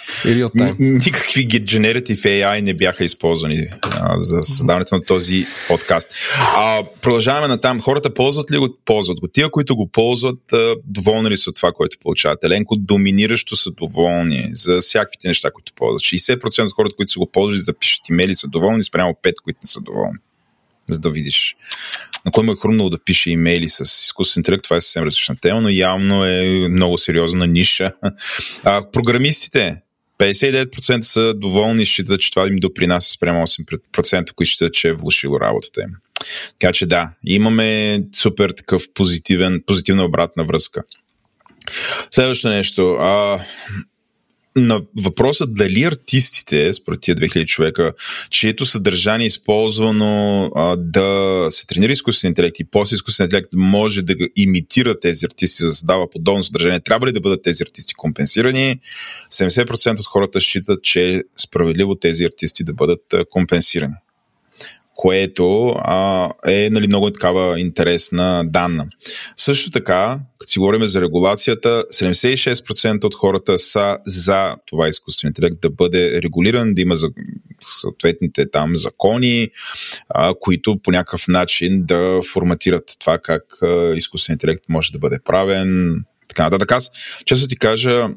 никакви generative AI не бяха използвани а, за създаването на този подкаст. А, продължаваме на там. Хората ползват ли го? Ползват го. Тия, които го ползват, доволни ли са от това, което получават? Еленко, думи доминиращо са доволни за всякаквите неща, които ползват. 60% от хората, които са го ползвали да пишат имейли, са доволни, спрямо 5, които не са доволни. За да видиш. На кой му е хрумнало да пише имейли с изкуствен интелект, това е съвсем различна тема, но явно е много сериозна ниша. А, програмистите, 59% са доволни считат, че това им допринася спрямо 8%, които считат, че е влушило работата им. Така че да, имаме супер такъв позитивен, позитивна обратна връзка. Следващо нещо. А, на въпроса дали артистите, според тия 2000 човека, чието съдържание е използвано а, да се тренира изкуствен интелект и после изкуствен интелект може да имитира тези артисти, да създава подобно съдържание, трябва ли да бъдат тези артисти компенсирани? 70% от хората считат, че е справедливо тези артисти да бъдат компенсирани което а, е нали, много такава интересна данна. Също така, като си говорим за регулацията, 76% от хората са за това изкуствен интелект да бъде регулиран, да има за, съответните там закони, а, които по някакъв начин да форматират това как изкуствен интелект може да бъде правен. Така нататък. Аз, често ти кажа,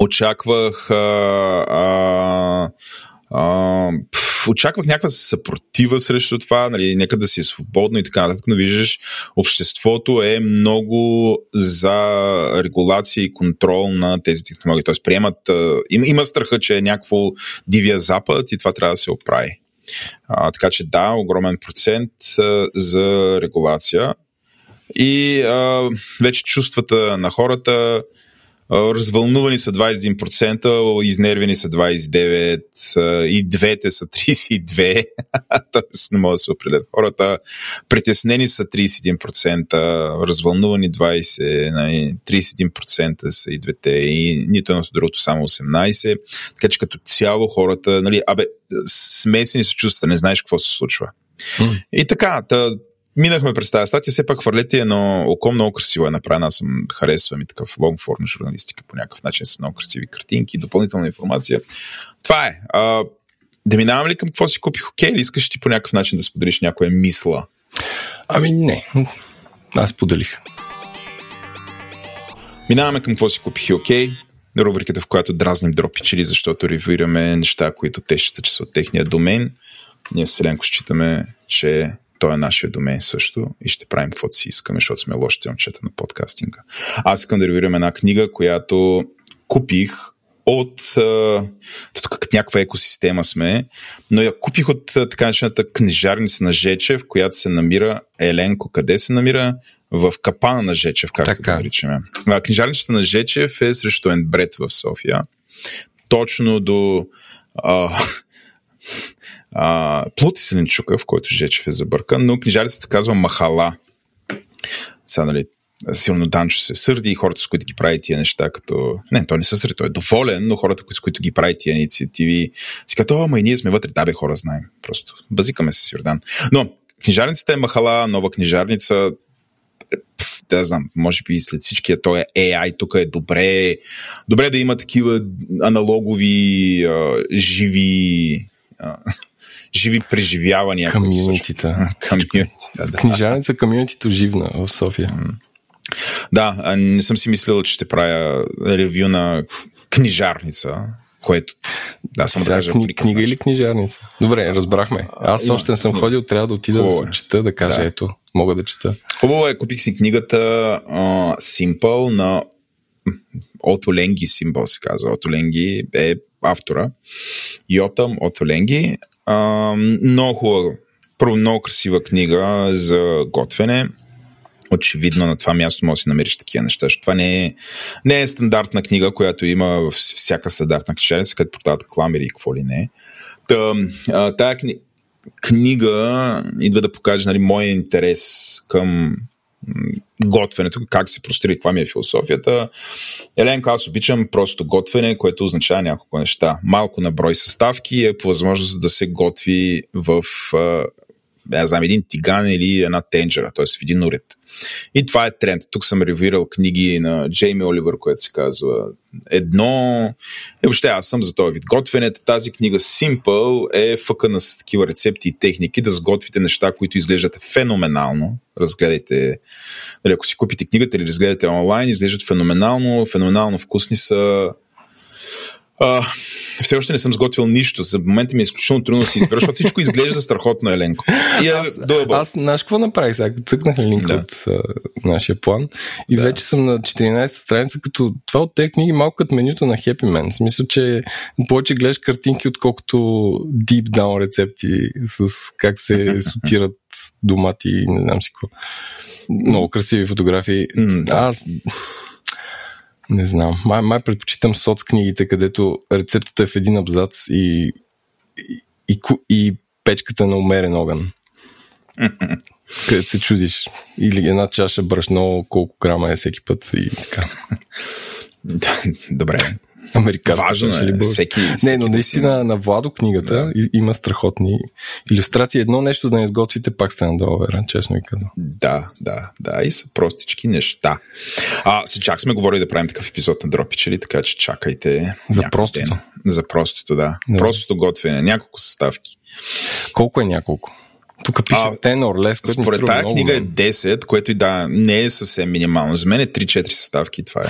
очаквах а, а, а, очаквах някаква съпротива срещу това, нали, нека да си е свободно и така нататък, но виждаш, обществото е много за регулация и контрол на тези технологии. Тоест приемат, има, има страха, че е някакво дивия запад и това трябва да се оправи. А, така че да, огромен процент а, за регулация. И а, вече чувствата на хората развълнувани са 21%, изнервени са 29%, и двете са 32%, <laughs> Тоест не могат да се определят хората. Притеснени са 31%, развълнувани 20%, 31% са и двете, и нито едното другото само 18%. Така че като цяло хората, нали, абе, смесени се чувства, не знаеш какво се случва. Mm. И така, та, минахме през тази статия, все пак хвърлете едно око много красиво е направено. Аз съм харесвам и такъв лонгформ журналистика по някакъв начин с много красиви картинки, допълнителна информация. Това е. А, да минавам ли към какво си купих? Окей, или искаш ти по някакъв начин да споделиш някоя мисла? Ами не. Аз поделих. Минаваме към какво си купих окей. Рубриката, в която дразним дропичели, защото ревюираме неща, които те считат, че са от техния домен. Ние с Еленко считаме, че той е нашия домен също и ще правим каквото си искаме, защото сме лошите момчета на подкастинга. Аз искам да ревирам една книга, която купих от тук като някаква екосистема сме, но я купих от така начината книжарница на Жечев, която се намира Еленко. Къде се намира? В капана на Жечев, както така. го наричаме. Книжарницата на Жечев е срещу Енбред в София. Точно до а, <laughs> а, Плоти Селенчука, в който Жечев е забъркан, но книжарицата казва Махала. Сега, нали, силно Данчо се сърди и хората, с които ги прави тия неща, като... Не, той не се сърди, той е доволен, но хората, с които ги прави тия инициативи, си като, ама и ние сме вътре, да бе, хора знаем. Просто базикаме се с Йордан. Но книжарницата е Махала, нова книжарница, да знам, може би след всичкия той е AI, тук е добре, добре да има такива аналогови, живи живи преживявания. Комьюнитита. Комьюнитита, да. Книжарница комьюнитито живна в София. Да, не съм си мислил, че ще правя ревю на книжарница, което да съм Сега, да кажа. Кни, книга или книжарница? Добре, разбрахме. Аз още не съм ходил, трябва да отида Хубаво да се чета, да кажа, да. ето, мога да чета. Хубаво е, купих си книгата uh, Simple на Отоленги Симбол се казва. Отоленги е автора. Йотам Отоленги. Uh, много хубава, първо много красива книга за готвене очевидно на това място може да си намериш такива неща. Това не е, не е стандартна книга, която има в всяка стандартна книжарница, където продават кламери и какво ли не. Та, а, тая кни... книга идва да покаже нали, моя интерес към готвенето, как се простира, каква ми е философията. Еленко, аз обичам просто готвене, което означава няколко неща. Малко на брой съставки е по възможност да се готви в не знам, един тиган или една тенджера, т.е. в един уред. И това е тренд. Тук съм ревирал книги на Джейми Оливър, което се казва Едно. И въобще аз съм за този вид готвене. Тази книга Simple е фъкана с такива рецепти и техники да сготвите неща, които изглеждат феноменално. Разгледайте, нали, ако си купите книгата или разгледате онлайн, изглеждат феноменално, феноменално вкусни са а, все още не съм сготвил нищо. За момента ми е изключително трудно да си избера, защото всичко изглежда страхотно, Еленко. И, аз, аз, знаеш какво направих сега? Цъкнах ли линк да. от а, нашия план и да. вече съм на 14-та страница, като това от тези книги малко като менюто на Happy Man. В смисъл, че повече гледаш картинки, отколкото deep down рецепти с как се <laughs> сотират домати и не знам си какво. Много красиви фотографии. Mm, да. Аз не знам. Май, май предпочитам соц книгите, където рецептата е в един абзац и, и, и, и печката на умерен огън. <laughs> където се чудиш. Или една чаша брашно, колко грама е всеки път и така. <laughs> Добре. Американска Важно е. Ли всеки, всеки не, но наистина да на Владо книгата да. има страхотни иллюстрации. Едно нещо да не изготвите, пак сте на долара, честно ви казвам. Да, да, да. И са простички неща. А, се чак сме говорили да правим такъв епизод на Дропичели, така че чакайте. За простото. Ден. За простото, да. да. Простото готвене. Няколко съставки. Колко е няколко? Тук пише а, or less, което Според тази книга е 10, което и да не е съвсем минимално. За мен е 3-4 съставки това е.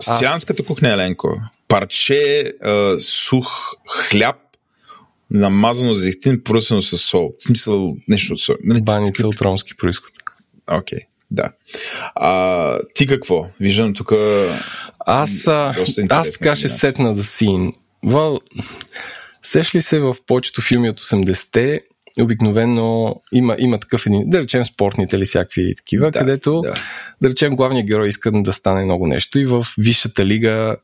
Социанската Аз... кухня, Еленко. Парче а, сух хляб, намазано за зехтин, поръсено с сол. В смисъл нещо от сол. Нали, Баница от ромски происход. Окей, okay, да. А, ти какво? Виждам тук. Аз, а, аз така ще сетна да син. Well, сеш ли се в повечето филми от 80-те обикновено има, има такъв един, да речем спортните или всякакви такива, да, където, да. да речем, главният герой иска да стане много нещо и в висшата лига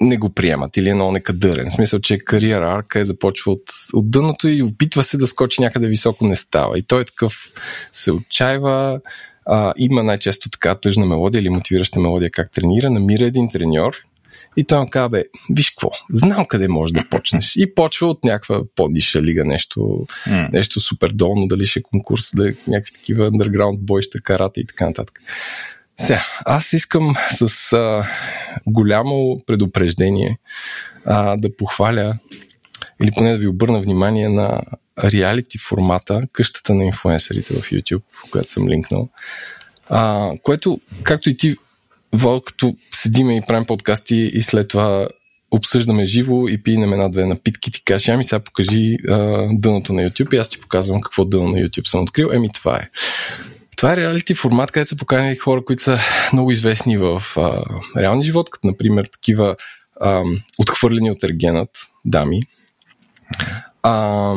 не го приемат или е много некадърен. В смисъл, че кариера арка е започва от, от дъното и опитва се да скочи някъде високо, не става. И той е такъв се отчаива, а, има най-често така тъжна мелодия или мотивираща мелодия как тренира, намира един треньор и той му казва, бе, виж какво, знам къде можеш да почнеш. И почва от някаква по-ниша лига, нещо, mm. нещо супер долно, дали ще е конкурс, да е някакви такива underground бойща, карата и така нататък. Сега, аз искам с а, голямо предупреждение а, да похваля или поне да ви обърна внимание на реалити формата къщата на инфуенсерите в YouTube, която съм линкнал. А, което, както и ти, Вол, като седиме и правим подкасти и след това обсъждаме живо и пинем една-две напитки, ти кажеш, ами сега покажи а, дъното на YouTube и аз ти показвам какво дъно на YouTube съм открил. Еми това е. Това е реалити формат, където са поканени хора, които са много известни в а, реалния живот, като например такива а, отхвърлени от ергенът дами, а,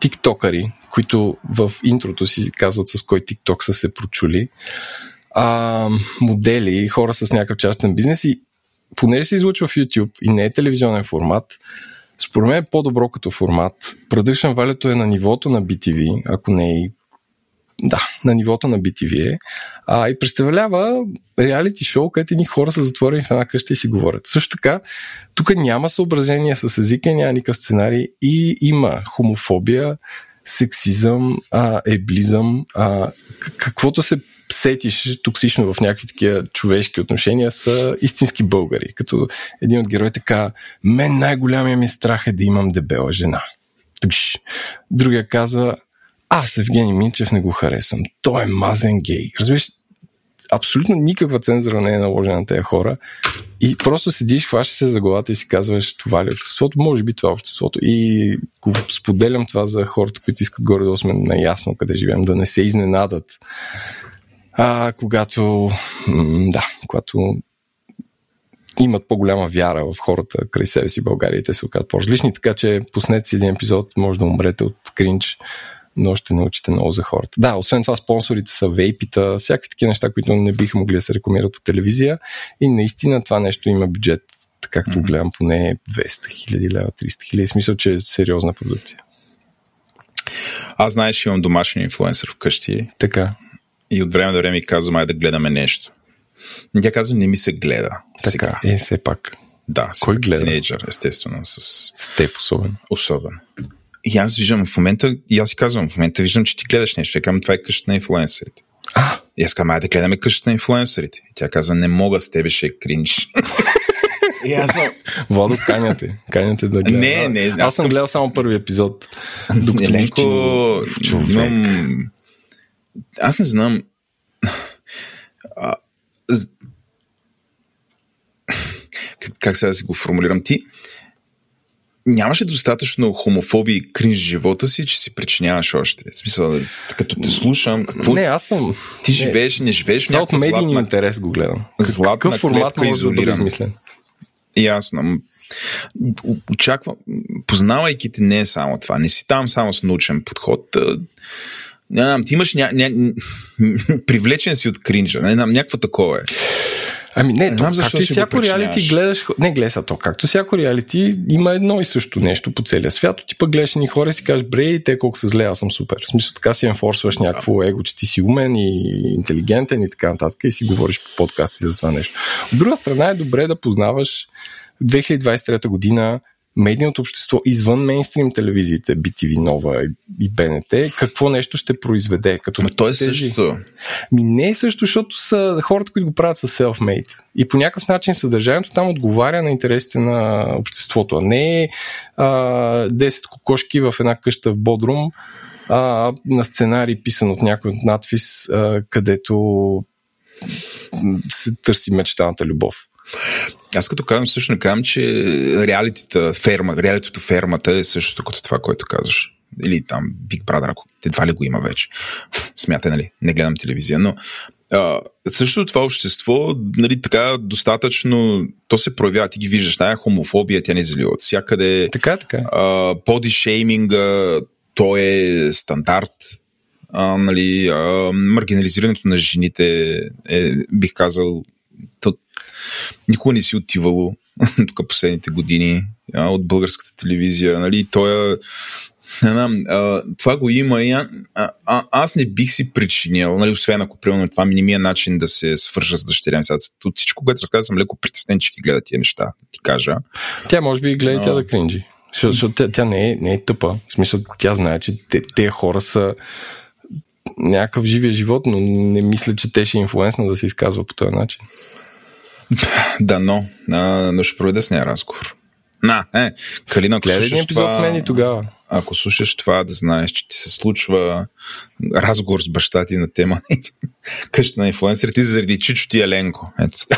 тиктокъри, които в интрото си казват с кой тикток са се прочули, а, модели, хора с някакъв частен бизнес и понеже се излучва в YouTube и не е телевизионен формат, според мен е по-добро като формат. Production валето е на нивото на BTV, ако не е да, на нивото на BTV е. А, и представлява реалити шоу, където едни хора са затворени в една къща и си говорят. Също така, тук няма съображение с езика, няма никакъв сценарий и има хомофобия, сексизъм, а, еблизъм, а, каквото се сетиш токсично в някакви такива човешки отношения са истински българи. Като един от героите така, мен най-голямия ми страх е да имам дебела жена. Другия казва, аз Евгений Минчев не го харесвам. Той е мазен гей. Разбираш, абсолютно никаква цензура не е наложена на тези хора и просто седиш, хващаш се за главата и си казваш това ли е обществото, може би това е обществото. И споделям това за хората, които искат горе да сме наясно къде живеем, да не се изненадат. А, когато, да, когато имат по-голяма вяра в хората край себе си България и те се оказват по-различни, така че пуснете си един епизод, може да умрете от кринч но ще научите много за хората. Да, освен това спонсорите са вейпита, всякакви такива неща, които не биха могли да се рекламират по телевизия и наистина това нещо има бюджет, както mm-hmm. гледам, поне 200 хиляди лева, 300 хиляди, смисъл, че е сериозна продукция. Аз знаеш, имам домашен инфлуенсър вкъщи. Така. И от време до време казвам, ай да гледаме нещо. И тя казва, не ми се гледа. Така, сега. е, все пак. Да, Кой гледа? Тинейджър, естествено. С... с теб особено. Особено. И аз виждам в момента, и аз си казвам, в момента виждам, че ти гледаш нещо. Я казвам, това е къщата на инфлуенсърите. А? И аз казвам, да гледаме къщата на инфлуенсърите. И тя казва, не мога с тебе, ще е кринж. И аз съм... Водо, каняте. Каняте да гледам. Не, не. Аз, аз съм гледал само първи епизод. Докато Ленко, имам... Аз не знам. А, как сега да си го формулирам? Ти, нямаше достатъчно хомофобия и кринж в живота си, че си причиняваш още. В смисъл, като те слушам, какво... Не, аз съм... Ти не. живееш, не живееш в някаква медийни интерес го гледам. Златна Какъв формат може изолиран. Да Ясно. Очаквам, познавайки те не е само това. Не си там само с научен подход. Не знам, ти имаш ня, ня, <laughs> привлечен си от кринжа. Не знам, някакво такова е. Ами не, не знам защо както всяко реалити гледаш, не гледай са то, както всяко реалити има едно и също нещо по целия свят. Ти пък гледаш ни хора и си кажеш, бре, те колко са зле, аз съм супер. В смисъл така си енфорсваш някакво его, че ти си умен и интелигентен и така нататък и си говориш по подкасти за това нещо. От друга страна е добре да познаваш 2023 година медийното общество извън мейнстрим телевизиите, BTV Нова и БНТ, какво нещо ще произведе. Като Но то е също. Ми не е също, защото са хората, които го правят са self-made. И по някакъв начин съдържанието там отговаря на интересите на обществото, а не е 10 кокошки в една къща в Бодрум, а, на сценарий писан от някой надпис, а, където се търси мечтаната любов. Аз като казвам, също не казвам, че реалитета, ферма, реалитето фермата е същото като това, което казваш. Или там Big Brother, ако едва ли го има вече. <laughs> Смятай, нали? Не гледам телевизия, но а, също това общество, нали, така достатъчно, то се проявява, ти ги виждаш, тая хомофобия, тя не залива от всякъде. Така, така. А, боди шейминга, то е стандарт. А, нали, а, маргинализирането на жените е, бих казал, то, никога не си отивало <laughs> тук последните години а, от българската телевизия. Нали, то е не знам, а, това го има и а, а, аз не бих си причинил, нали, освен ако примерно това не ми е начин да се свържа с дъщеря ми. От всичко, което разказвам, съм леко притеснен, че ги гледа тия неща, да ти кажа. Тя може би гледа Но... тя да кринджи. Защото, тя, тя не, е, не е тъпа. В смисъл, тя знае, че те, те хора са някакъв живия живот, но не мисля, че те ще е инфлуенсна да се изказва по този начин. Да, но, ще проведа с нея разговор. На, е, Калина, ако слушаш епизод това, с мен и тогава. Ако слушаш това, да знаеш, че ти се случва разговор с баща ти на тема <laughs> къща на инфлуенсър, ти заради Чичо ти Еленко. Ето. <laughs>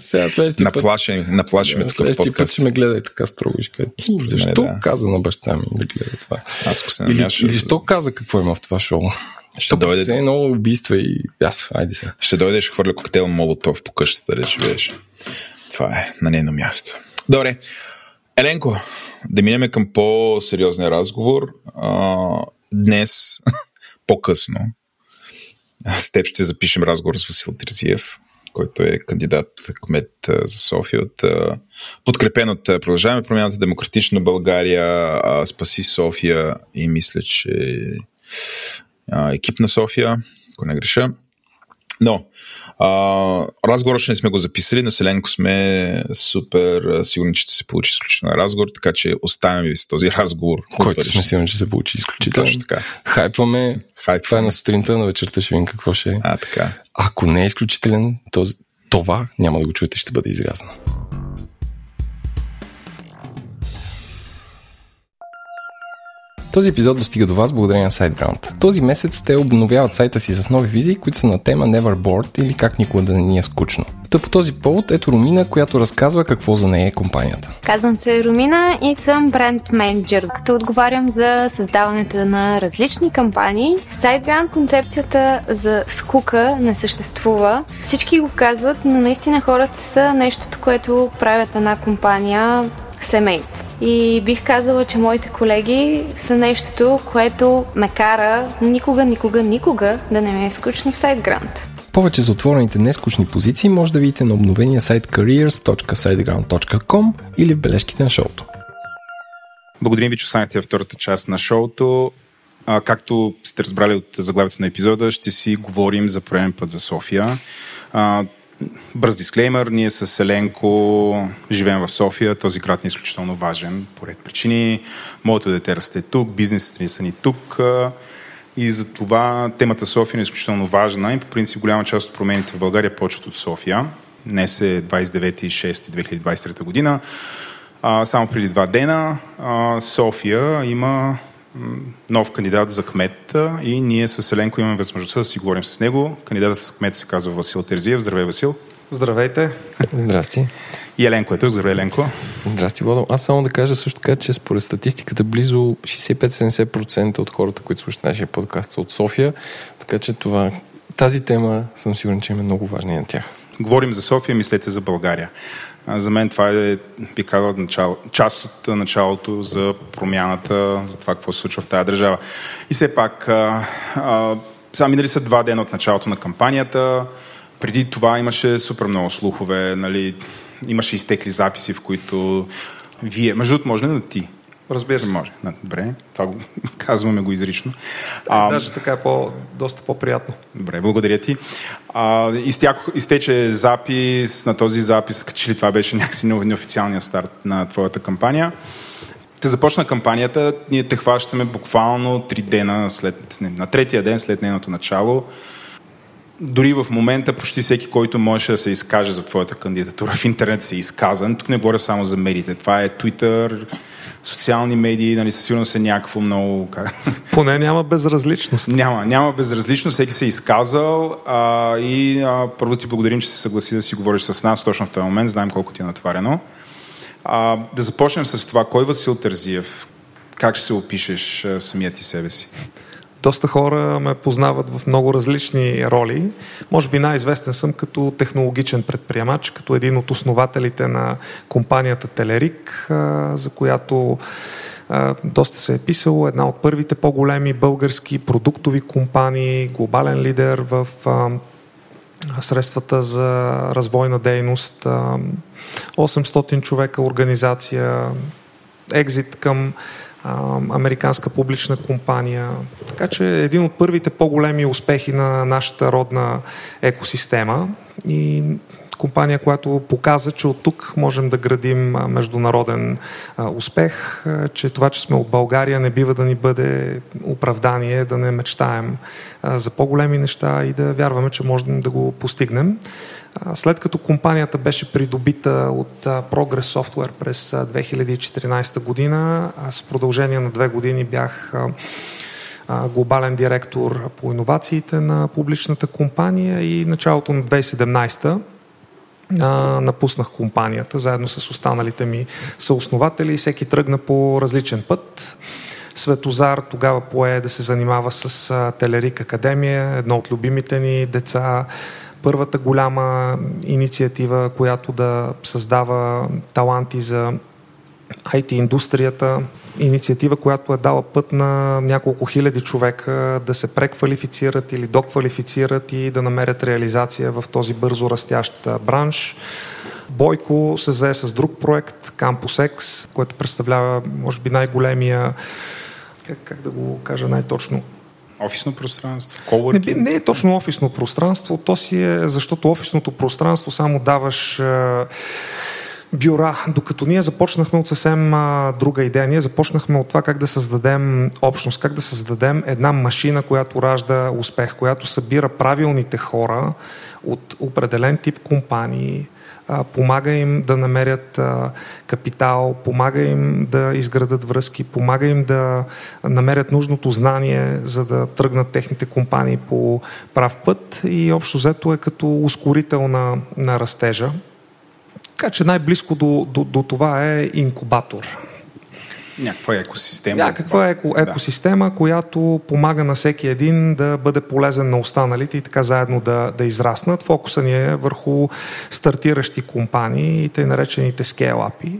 Сега следващия наплаши, път... Наплаши ме тук в подкаст. път ще ме гледай така строго. Защо да. каза на баща ми да гледа това? Аз се Или, или защо каза какво има в това шоу? Ще дойде. Се едно убийства и. Я, айде се. Ще дойдеш хвърля коктейл Молотов по къщата да живееш. Това е на нейно място. Добре. Еленко, да минем към по-сериозния разговор. А, днес, <laughs> по-късно, с теб ще запишем разговор с Васил Терзиев, който е кандидат кмет за София, от, подкрепен от Продължаваме промяната Демократична България, Спаси София и мисля, че екип на София, ако не греша. Но а, разговора ще не сме го записали, но Селенко сме супер сигурни, че ще се получи изключително разговор, така че оставяме ви с този разговор. Който сме сигурни, че се получи изключително. Точно така. Хайпваме. Хайпваме. Това е на сутринта, на вечерта ще видим какво ще е. А, така. Ако не е изключителен, то, това няма да го чуете, ще бъде изрязано. Този епизод достига до вас благодарение на SiteGround. Този месец те обновяват сайта си с нови визии, които са на тема Never Bored или как никога да не ни е скучно. Та по този повод ето Румина, която разказва какво за нея е компанията. Казвам се Румина и съм бренд менеджер, като отговарям за създаването на различни кампании. SiteGround концепцията за скука не съществува. Всички го казват, но наистина хората са нещото, което правят една компания семейство. И бих казала, че моите колеги са нещото, което ме кара никога, никога, никога да не ме е скучно в SiteGround. Повече за отворените нескучни позиции може да видите на обновения сайт careers.siteground.com или в бележките на шоуто. Благодарим ви, че останахте във втората част на шоуто. А, както сте разбрали от заглавието на епизода, ще си говорим за пореден път за София. А, Бърз дисклеймер, ние с Еленко живеем в София, този град ни е изключително важен по ред причини. Моето дете расте тук, бизнесите ни са ни тук и за това темата София е изключително важна и по принцип голяма част от промените в България почват от София. Днес е 29.6.2023 година. А, само преди два дена а, София има нов кандидат за кмет и ние с Еленко имаме възможността да си говорим с него. Кандидатът за кмет се казва Васил Терзиев. Здравей, Васил. Здравейте. Здрасти. И Еленко е тук. Здравей, Еленко. Здрасти, Владо. Аз само да кажа също така, че според статистиката близо 65-70% от хората, които слушат нашия подкаст са от София, така че това, тази тема съм сигурен, че е много важна и на тях. Говорим за София, мислете за България. За мен това е, би казал, начало, част от началото за промяната, за това какво се случва в тази държава. И все пак, а, а, сега минали са два дена от началото на кампанията. Преди това имаше супер много слухове, нали, имаше изтекли записи, в които вие, между другото, може ли да ти? Разбира се. Може. Добре, това го <laughs> казваме го изрично. А, Даже така е по, доста по-приятно. Добре, благодаря ти. А, изтяк, изтече запис, на този запис, че ли това беше някакси неофициалния старт на твоята кампания. Те започна кампанията, ние те хващаме буквално три дена след, не, на третия ден след нейното начало. Дори в момента почти всеки, който можеше да се изкаже за твоята кандидатура в интернет се е изказан. Тук не говоря само за медиите. Това е Twitter, социални медии, нали, със сигурност е някакво много... <laughs> Поне няма безразличност. Няма, няма безразличност, всеки се е изказал а, и а, първо ти благодарим, че се съгласи да си говориш с нас точно в този момент, знаем колко ти е натварено. А, да започнем с това, кой Васил Тързиев? Как ще се опишеш а, самият ти себе си? Доста хора ме познават в много различни роли. Може би най-известен съм като технологичен предприемач, като един от основателите на компанията Телерик, за която доста се е писало. Една от първите по-големи български продуктови компании, глобален лидер в средствата за развойна дейност, 800 човека организация, екзит към американска публична компания. Така че един от първите по-големи успехи на нашата родна екосистема и компания, която показа, че от тук можем да градим международен успех, че това, че сме от България не бива да ни бъде оправдание, да не мечтаем за по-големи неща и да вярваме, че можем да го постигнем. След като компанията беше придобита от Progress Software през 2014 година, аз в продължение на две години бях глобален директор по иновациите на публичната компания и началото на 2017 напуснах компанията заедно с останалите ми съоснователи. И всеки тръгна по различен път. Светозар тогава пое да се занимава с Телерик Академия, едно от любимите ни деца, първата голяма инициатива, която да създава таланти за IT индустрията, инициатива, която е дала път на няколко хиляди човека да се преквалифицират или доквалифицират и да намерят реализация в този бързо растящ бранш. Бойко се зае с друг проект, Campus X, който представлява, може би, най-големия, как, как да го кажа най-точно, Офисно пространство? Не, не е точно офисно пространство, то си е, защото офисното пространство само даваш бюра, докато ние започнахме от съвсем а, друга идея. Ние започнахме от това как да създадем общност, как да създадем една машина, която ражда успех, която събира правилните хора от определен тип компании, а, помага им да намерят а, капитал, помага им да изградат връзки, помага им да намерят нужното знание, за да тръгнат техните компании по прав път и общо взето е като ускорител на, на растежа. Така че най-близко до, до, до това е инкубатор. Някаква екосистема. Някаква еко, екосистема, да. която помага на всеки един да бъде полезен на останалите и така заедно да, да израснат. Фокуса ни е върху стартиращи компании и тъй наречените скейлапи.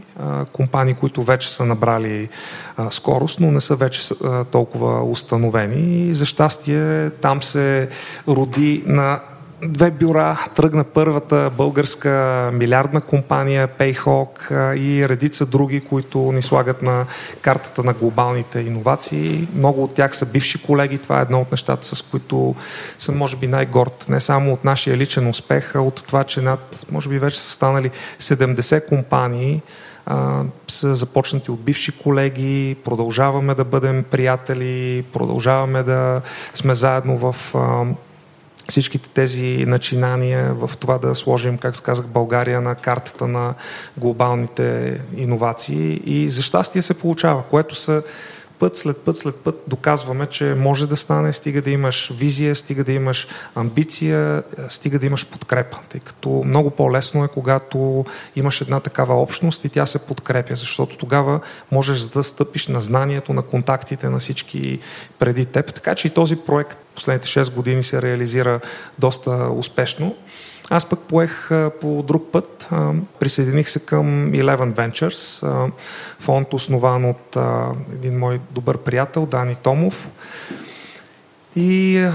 Компании, които вече са набрали а, скорост, но не са вече а, толкова установени. И за щастие там се роди на две бюра тръгна първата българска милиардна компания Payhawk и редица други, които ни слагат на картата на глобалните иновации. Много от тях са бивши колеги. Това е едно от нещата, с които съм може би най-горд. Не само от нашия личен успех, а от това, че над, може би вече са станали 70 компании, са започнати от бивши колеги, продължаваме да бъдем приятели, продължаваме да сме заедно в всичките тези начинания в това да сложим, както казах, България на картата на глобалните иновации. И за щастие се получава, което са път след път след път доказваме, че може да стане, стига да имаш визия, стига да имаш амбиция, стига да имаш подкрепа. Тъй като много по-лесно е, когато имаш една такава общност и тя се подкрепя, защото тогава можеш да стъпиш на знанието, на контактите на всички преди теб. Така че и този проект последните 6 години се реализира доста успешно. Аз пък поех по друг път. Присъединих се към Eleven Ventures, фонд основан от един мой добър приятел, Дани Томов. И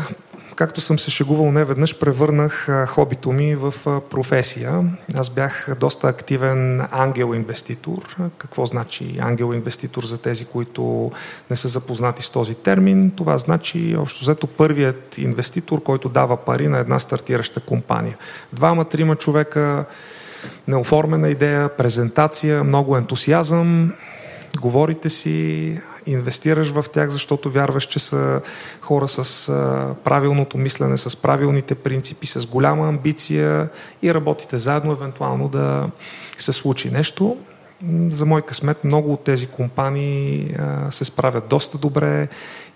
както съм се шегувал не веднъж, превърнах хобито ми в професия. Аз бях доста активен ангел-инвеститор. Какво значи ангел-инвеститор за тези, които не са запознати с този термин? Това значи, общо взето, първият инвеститор, който дава пари на една стартираща компания. Двама, трима човека, неоформена идея, презентация, много ентусиазъм, говорите си, инвестираш в тях, защото вярваш, че са хора с правилното мислене, с правилните принципи, с голяма амбиция и работите заедно, евентуално да се случи нещо. За мой късмет много от тези компании се справят доста добре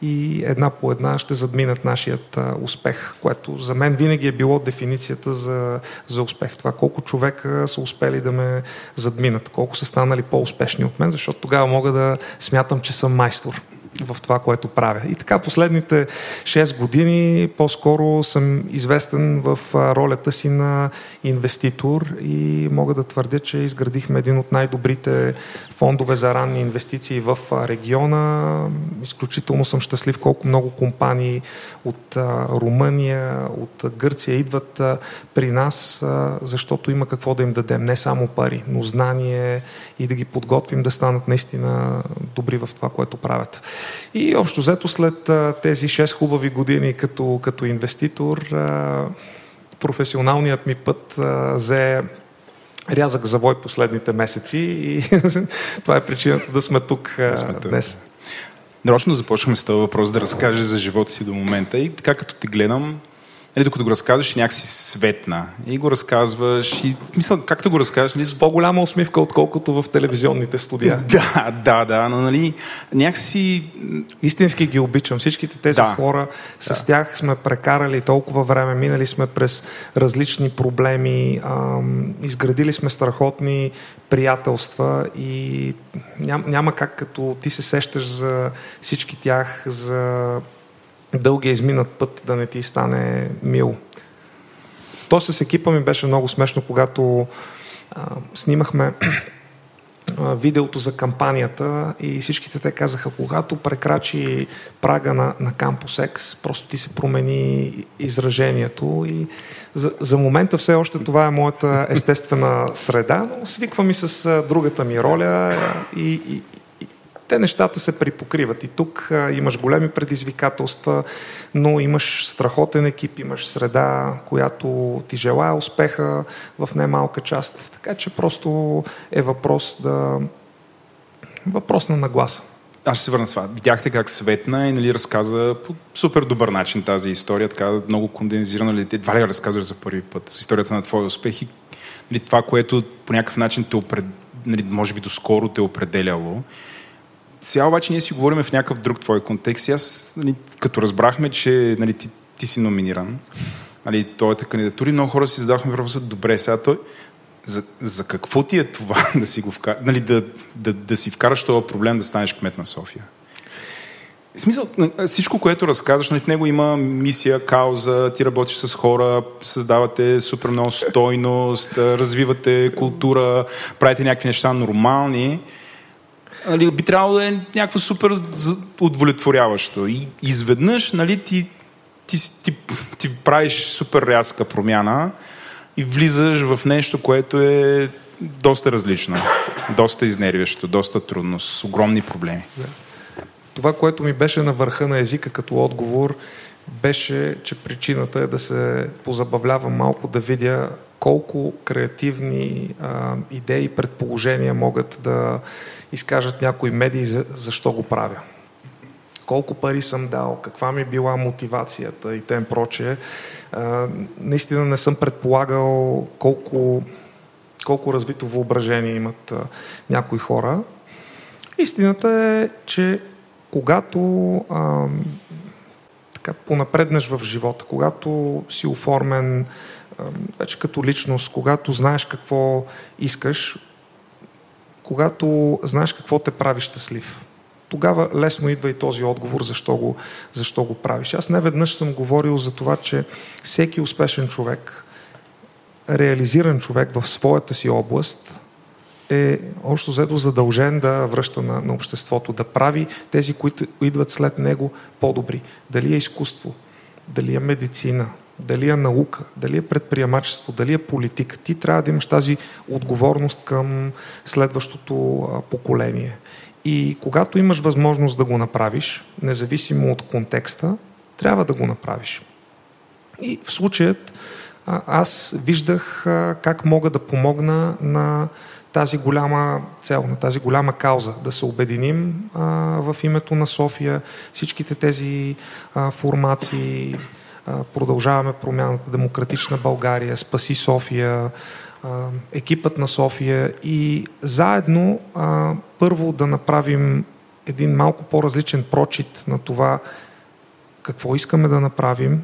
и една по една ще задминат нашият успех, което за мен винаги е било дефиницията за, за успех. Това колко човека са успели да ме задминат, колко са станали по-успешни от мен, защото тогава мога да смятам, че съм майстор. В това, което правя. И така последните 6 години по-скоро съм известен в ролята си на инвеститор и мога да твърдя, че изградихме един от най-добрите фондове за ранни инвестиции в региона. Изключително съм щастлив колко много компании от Румъния, от Гърция идват при нас, защото има какво да им дадем. Не само пари, но знание и да ги подготвим да станат наистина добри в това, което правят. И общо взето след тези 6 хубави години като, като инвеститор, професионалният ми път взе рязък завой последните месеци и <laughs> това е причината да сме тук да сме днес. Нарочно започваме с този въпрос да разкажеш за живота си до момента и така като те гледам, нали, докато го разказваш, някакси светна. И го разказваш, и мисля, както го разказваш, нали, с по-голяма усмивка, отколкото в телевизионните студия. <laughs> Да, да, да, но нали, някакси... Истински ги обичам. Всичките тези да, хора, с да. тях сме прекарали толкова време, минали сме през различни проблеми, ам, изградили сме страхотни приятелства и ням, няма как като ти се сещаш за всички тях, за дългия изминат път да не ти стане мил. То с екипа ми беше много смешно, когато а, снимахме видеото за кампанията и всичките те казаха, когато прекрачи прага на, на Campus X, просто ти се промени изражението и за, за момента все още това е моята естествена среда, но свиквам и с другата ми роля и, и, те нещата се припокриват. И тук а, имаш големи предизвикателства, но имаш страхотен екип, имаш среда, която ти желая успеха в немалка част. Така че просто е въпрос да... въпрос на нагласа. Аз ще се върна с това. Видяхте как Светна и нали, разказа по супер добър начин тази история, така много кондензирано. Нали, едва ли разказваш за първи път историята на твоя успех и нали, това, което по някакъв начин те опред... нали, може би доскоро те е определяло. Сега обаче ние си говорим в някакъв друг твой контекст. И аз, нали, като разбрахме, че нали, ти, ти си номиниран, нали, твоята кандидатура, много хора си задавахме въпроса, добре, сега той, за, за какво ти е това <laughs> да си, го вкар... нали, да, да, да си вкараш този проблем да станеш кмет на София? В смисъл, всичко, което разказваш, нали, в него има мисия, кауза, ти работиш с хора, създавате супер много стойност, <laughs> развивате култура, правите някакви неща нормални нали, би трябвало да е някакво супер удовлетворяващо. И изведнъж нали, ти, ти, ти, ти правиш супер рязка промяна и влизаш в нещо, което е доста различно, доста изнервящо, доста трудно, с огромни проблеми. Това, което ми беше на върха на езика като отговор, беше, че причината е да се позабавлявам малко, да видя колко креативни а, идеи, предположения могат да изкажат някои медии за, защо го правя. Колко пари съм дал, каква ми била мотивацията и тем прочее. Наистина не съм предполагал колко, колко развито въображение имат някои хора. Истината е, че когато а, така, понапреднеш в живота, когато си оформен вече като личност, когато знаеш какво искаш, когато знаеш какво те прави щастлив. Тогава лесно идва и този отговор защо го, защо го правиш. Аз не веднъж съм говорил за това, че всеки успешен човек, реализиран човек в своята си област, е общо взето задължен да връща на, на обществото, да прави тези, които идват след него по-добри. Дали е изкуство, дали е медицина, дали е наука, дали е предприемачество, дали е политика. Ти трябва да имаш тази отговорност към следващото поколение. И когато имаш възможност да го направиш, независимо от контекста, трябва да го направиш. И в случаят аз виждах как мога да помогна на тази голяма цел, на тази голяма кауза, да се обединим а, в името на София, всичките тези а, формации, продължаваме промяната. Демократична България, Спаси София, екипът на София. И заедно първо да направим един малко по-различен прочит на това какво искаме да направим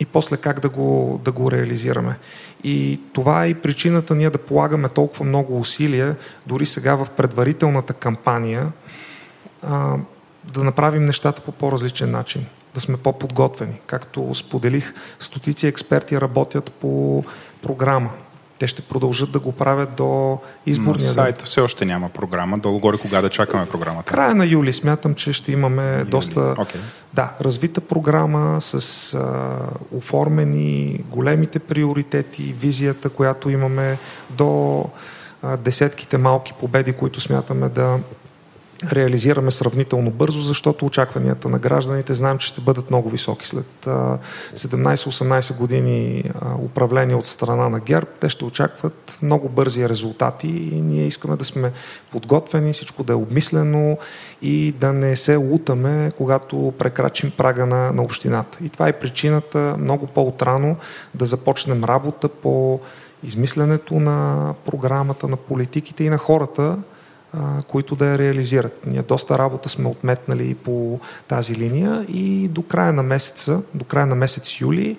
и после как да го, да го реализираме. И това е и причината ние да полагаме толкова много усилия, дори сега в предварителната кампания, да направим нещата по по-различен начин, да сме по-подготвени. Както споделих, стотици експерти работят по програма. Те ще продължат да го правят до изборния На сайта все още няма програма. Долу-горе кога да чакаме програмата? Края на юли смятам, че ще имаме юли. доста okay. да, развита програма с а, оформени големите приоритети, визията, която имаме до а, десетките малки победи, които смятаме да реализираме сравнително бързо, защото очакванията на гражданите знаем, че ще бъдат много високи. След 17-18 години управление от страна на ГЕРБ, те ще очакват много бързи резултати и ние искаме да сме подготвени, всичко да е обмислено и да не се лутаме, когато прекрачим прага на, на общината. И това е причината много по-отрано да започнем работа по измисленето на програмата, на политиките и на хората, които да я реализират. Ние доста работа сме отметнали по тази линия и до края на месеца, до края на месец юли,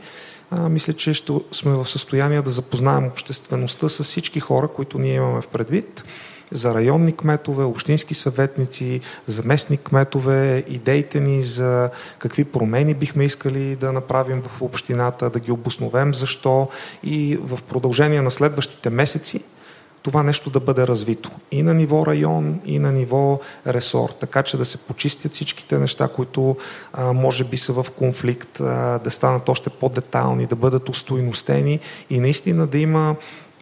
мисля, че ще сме в състояние да запознаем обществеността с всички хора, които ние имаме в предвид за районни кметове, общински съветници, заместни кметове, идеите ни за какви промени бихме искали да направим в общината, да ги обосновем защо и в продължение на следващите месеци това нещо да бъде развито и на ниво район, и на ниво ресор, така че да се почистят всичките неща, които а, може би са в конфликт, а, да станат още по-детални, да бъдат устойностени и наистина да има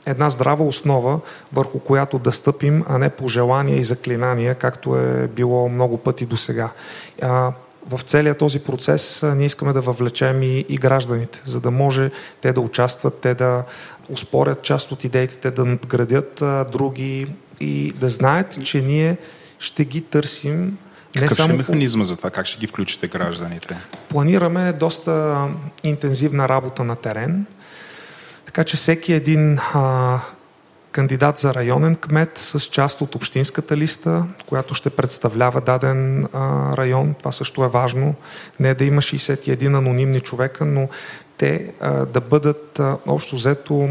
една здрава основа, върху която да стъпим, а не по желания и заклинания, както е било много пъти до сега. В целия този процес ние искаме да въвлечем и, и гражданите, за да може те да участват, те да успорят част от идеите, те да надградят а, други и да знаят, че ние ще ги търсим не Какъв само ще е механизма за това? Как ще ги включите гражданите? Планираме доста интензивна работа на терен, така че всеки един а, кандидат за районен кмет с част от общинската листа, която ще представлява даден а, район. Това също е важно. Не да има 61 анонимни човека, но те а, да бъдат а, общо взето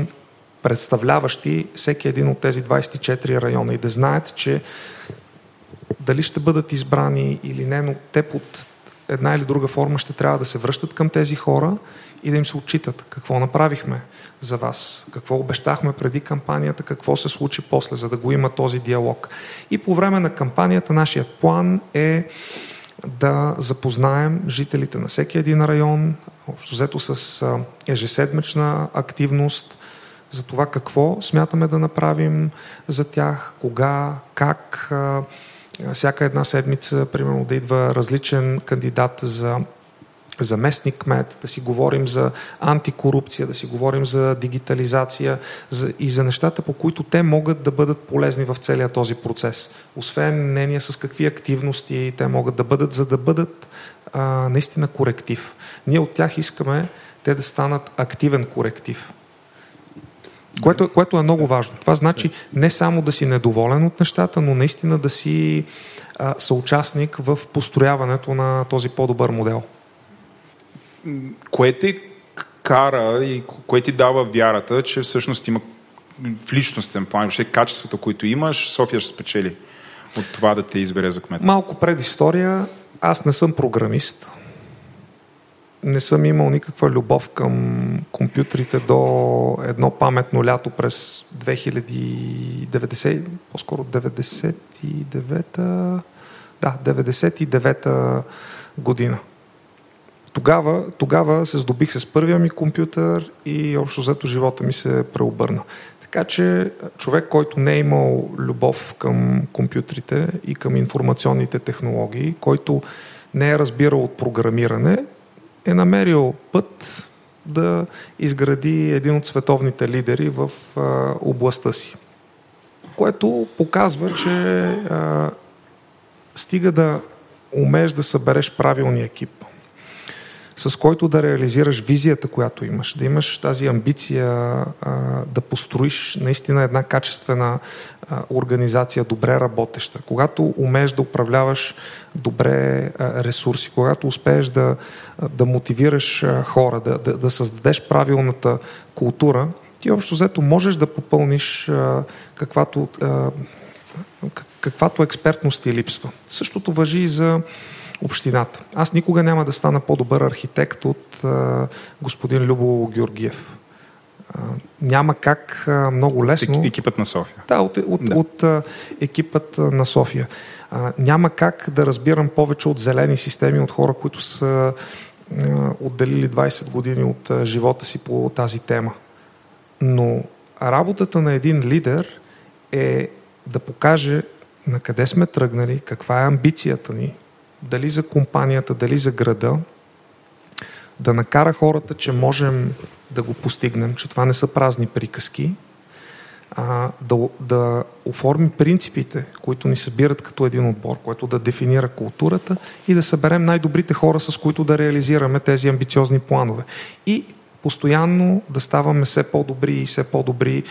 представляващи всеки един от тези 24 района и да знаят, че дали ще бъдат избрани или не, но те под една или друга форма ще трябва да се връщат към тези хора и да им се отчитат какво направихме за вас, какво обещахме преди кампанията, какво се случи после, за да го има този диалог. И по време на кампанията нашият план е да запознаем жителите на всеки един район, общо взето с ежеседмична активност, за това какво смятаме да направим за тях, кога, как. Всяка една седмица, примерно, да идва различен кандидат за заместник кмет, да си говорим за антикорупция, да си говорим за дигитализация за, и за нещата, по които те могат да бъдат полезни в целия този процес. Освен мнение с какви активности те могат да бъдат, за да бъдат а, наистина коректив. Ние от тях искаме те да станат активен коректив. Което, което е много важно. Това значи не само да си недоволен от нещата, но наистина да си а, съучастник в построяването на този по-добър модел кое те кара и кое ти дава вярата, че всъщност има в личностен план, въобще качествата, които имаш, София ще спечели от това да те избере за кмет? Малко предистория. Аз не съм програмист. Не съм имал никаква любов към компютрите до едно паметно лято през 2090, по-скоро 99-та, да, 99-та година тогава, тогава се здобих с първия ми компютър и общо взето живота ми се преобърна. Така че човек, който не е имал любов към компютрите и към информационните технологии, който не е разбирал от програмиране, е намерил път да изгради един от световните лидери в а, областта си. Което показва, че а, стига да умееш да събереш правилния екип, с който да реализираш визията, която имаш, да имаш тази амбиция да построиш наистина една качествена организация, добре работеща. Когато умееш да управляваш добре ресурси, когато успееш да, да мотивираш хора, да, да, да създадеш правилната култура, ти общо взето можеш да попълниш каквато, каквато експертност ти липсва. Същото въжи и за общината. Аз никога няма да стана по-добър архитект от а, господин Любо Георгиев. А, няма как а, много лесно. Екипът на София. Да, от, от, да. от а, екипът на София. А, няма как да разбирам повече от зелени системи от хора, които са а, отделили 20 години от а, живота си по тази тема. Но работата на един лидер е да покаже на къде сме тръгнали, каква е амбицията ни, дали за компанията, дали за града, да накара хората, че можем да го постигнем, че това не са празни приказки, а, да, да оформи принципите, които ни събират като един отбор, което да дефинира културата и да съберем най-добрите хора, с които да реализираме тези амбициозни планове. И постоянно да ставаме все по-добри и все по-добри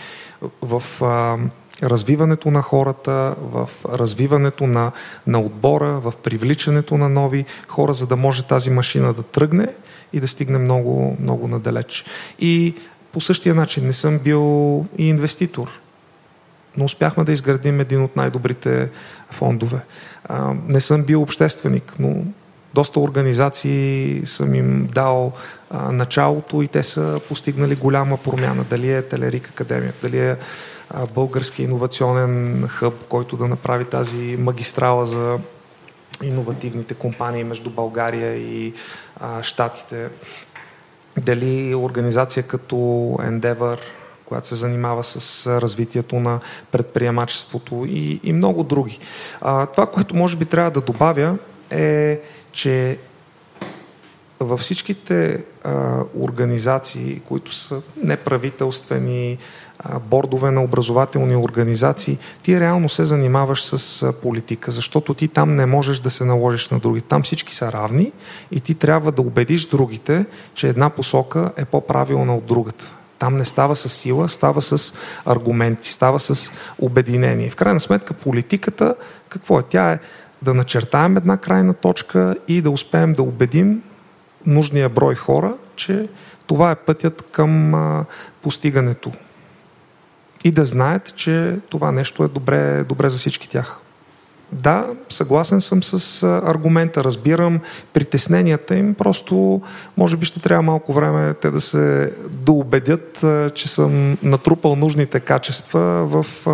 в а, развиването на хората, в развиването на, на отбора, в привличането на нови хора, за да може тази машина да тръгне и да стигне много, много надалеч. И по същия начин не съм бил и инвеститор, но успяхме да изградим един от най-добрите фондове. Не съм бил общественик, но доста организации съм им дал началото и те са постигнали голяма промяна. Дали е Телерик Академия, дали е български иновационен хъб, който да направи тази магистрала за иновативните компании между България и а, Штатите. Дали организация като Endeavor, която се занимава с развитието на предприемачеството и, и много други. А, това, което може би трябва да добавя е, че във всичките а, организации, които са неправителствени, бордове на образователни организации, ти реално се занимаваш с политика, защото ти там не можеш да се наложиш на други. Там всички са равни и ти трябва да убедиш другите, че една посока е по-правилна от другата. Там не става с сила, става с аргументи, става с обединение. В крайна сметка политиката, какво е? Тя е да начертаем една крайна точка и да успеем да убедим нужния брой хора, че това е пътят към постигането. И да знаят, че това нещо е добре, добре за всички тях. Да, съгласен съм с аргумента, разбирам притесненията им, просто може би ще трябва малко време те да се доубедят, че съм натрупал нужните качества в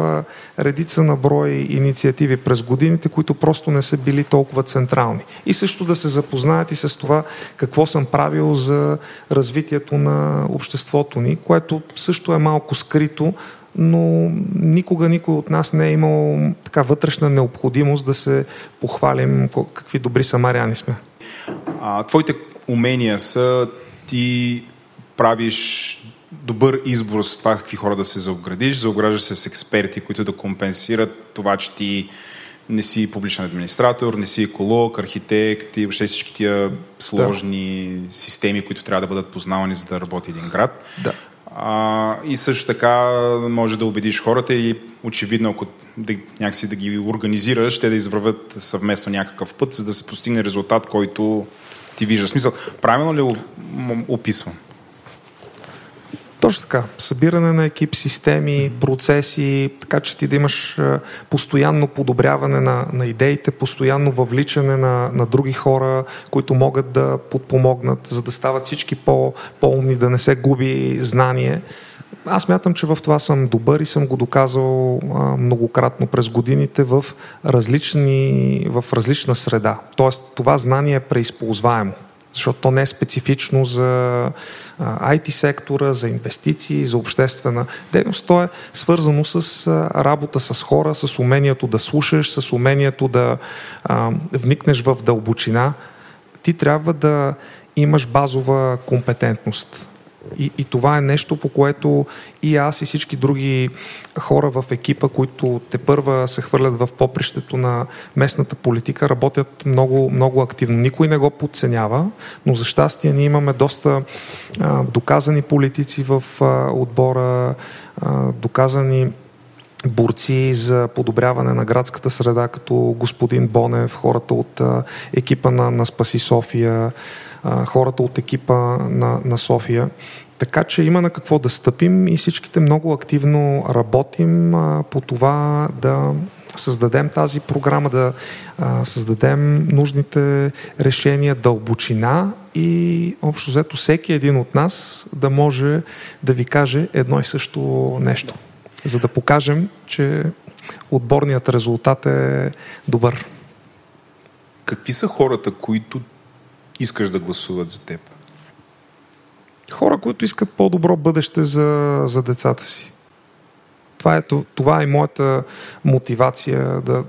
редица на брой инициативи през годините, които просто не са били толкова централни. И също да се запознаят и с това какво съм правил за развитието на обществото ни, което също е малко скрито, но никога никой от нас не е имал така вътрешна необходимост да се похвалим какви добри самаряни сме. А, твоите умения са ти правиш добър избор с това какви хора да се заоградиш, заограждаш се с експерти, които да компенсират това, че ти не си публичен администратор, не си еколог, архитект и въобще всички тия сложни да. системи, които трябва да бъдат познавани, за да работи един град. Да. А, и също така може да убедиш хората и очевидно, ако да, някакси да ги организираш, те да извървят съвместно някакъв път, за да се постигне резултат, който ти вижда смисъл. Правилно ли описвам? Точно така. Събиране на екип, системи, процеси, така че ти да имаш постоянно подобряване на, на идеите, постоянно въвличане на, на други хора, които могат да подпомогнат, за да стават всички по, по-умни, да не се губи знание. Аз мятам, че в това съм добър и съм го доказал а, многократно през годините в, различни, в различна среда. Тоест, това знание е преизползваемо защото то не е специфично за IT сектора, за инвестиции, за обществена дейност. То е свързано с работа с хора, с умението да слушаш, с умението да вникнеш в дълбочина. Ти трябва да имаш базова компетентност. И, и това е нещо, по което и аз и всички други хора в екипа, които те първа се хвърлят в попрището на местната политика, работят много, много активно. Никой не го подценява, но за щастие ние имаме доста а, доказани политици в а, отбора, а, доказани борци за подобряване на градската среда, като господин Бонев, хората от а, екипа на, на Спаси София, хората от екипа на, на София. Така че има на какво да стъпим и всичките много активно работим а, по това да създадем тази програма, да а, създадем нужните решения, дълбочина и общо взето всеки един от нас да може да ви каже едно и също нещо, за да покажем, че отборният резултат е добър. Какви са хората, които искаш да гласуват за теб? Хора, които искат по-добро бъдеще за, за децата си. Това е, това е моята мотивация да,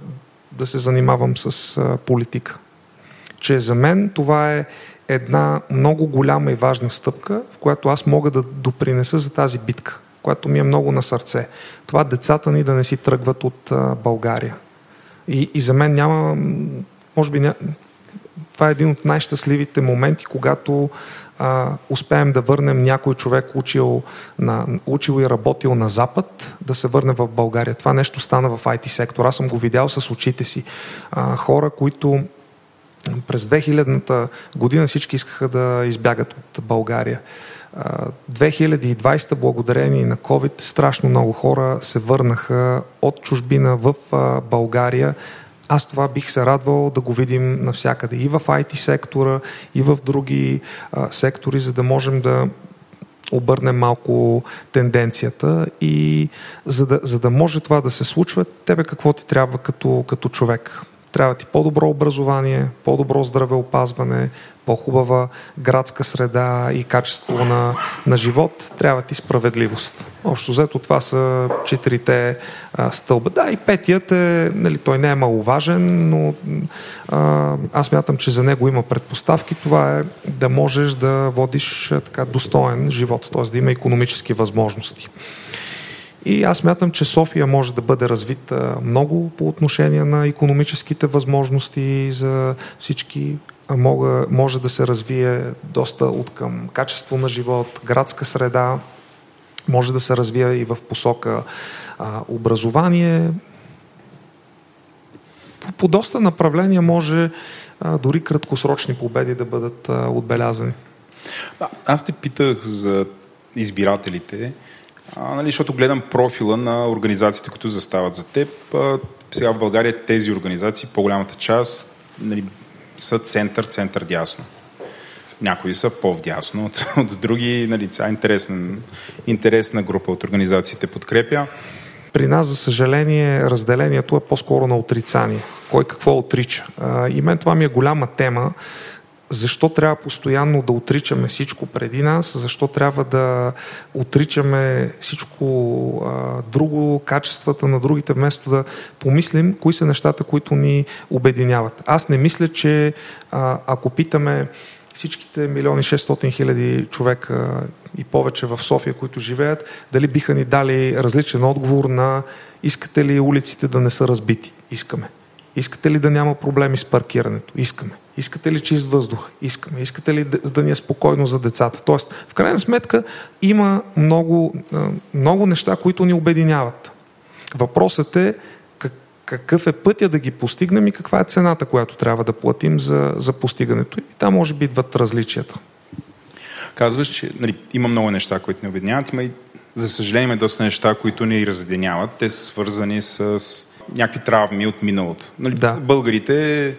да се занимавам с а, политика. Че за мен това е една много голяма и важна стъпка, в която аз мога да допринеса за тази битка, която ми е много на сърце. Това децата ни да не си тръгват от а, България. И, и за мен няма, може би, ня... това е един от най-щастливите моменти, когато а, успеем да върнем някой човек, учил, на, учил и работил на Запад, да се върне в България. Това нещо стана в IT сектор. Аз съм го видял с очите си. А, хора, които през 2000-та година всички искаха да избягат от България. 2020 благодарение на COVID страшно много хора се върнаха от чужбина в България аз това бих се радвал да го видим навсякъде. И в IT сектора, и в други а, сектори, за да можем да обърнем малко тенденцията и за да, за да може това да се случва, тебе какво ти трябва като, като човек? Трябва ти по-добро образование, по-добро здравеопазване, по-хубава градска среда и качество на, на живот, трябва ти справедливост. Общо взето това са четирите а, стълба. Да, и петият е, нали, той не е маловажен, но а, аз мятам, че за него има предпоставки. Това е да можеш да водиш а, така достоен живот, т.е. да има економически възможности. И аз мятам, че София може да бъде развита много по отношение на економическите възможности за всички мога, може да се развие доста от към качество на живот, градска среда, може да се развие и в посока а, образование. По, по доста направления може а, дори краткосрочни победи да бъдат а, отбелязани. А, аз те питах за избирателите, а, нали, защото гледам профила на организациите, които застават за теб. А, сега в България тези организации, по-голямата част, нали, са център, център дясно. Някои са по-вдясно от, <laughs> от други. Нали, са интересна, интересна група от организациите подкрепя. При нас, за съжаление, разделението е по-скоро на отрицание. Кой какво отрича. И мен това ми е голяма тема, защо трябва постоянно да отричаме всичко преди нас, защо трябва да отричаме всичко а, друго, качествата на другите, вместо да помислим кои са нещата, които ни обединяват. Аз не мисля, че а, ако питаме всичките милиони 600 хиляди човека и повече в София, които живеят, дали биха ни дали различен отговор на искате ли улиците да не са разбити? Искаме. Искате ли да няма проблеми с паркирането? Искаме. Искате ли чист въздух? Искаме. Искате ли да, да ни е спокойно за децата? Тоест, в крайна сметка, има много, много неща, които ни обединяват. Въпросът е как, какъв е пътя да ги постигнем и каква е цената, която трябва да платим за, за постигането. И там може би идват различията. Казваш, че нали, има много неща, които ни обединяват. Има и, за съжаление, има доста неща, които ни разединяват. Те са свързани с някакви травми от миналото. Нали, да. Българите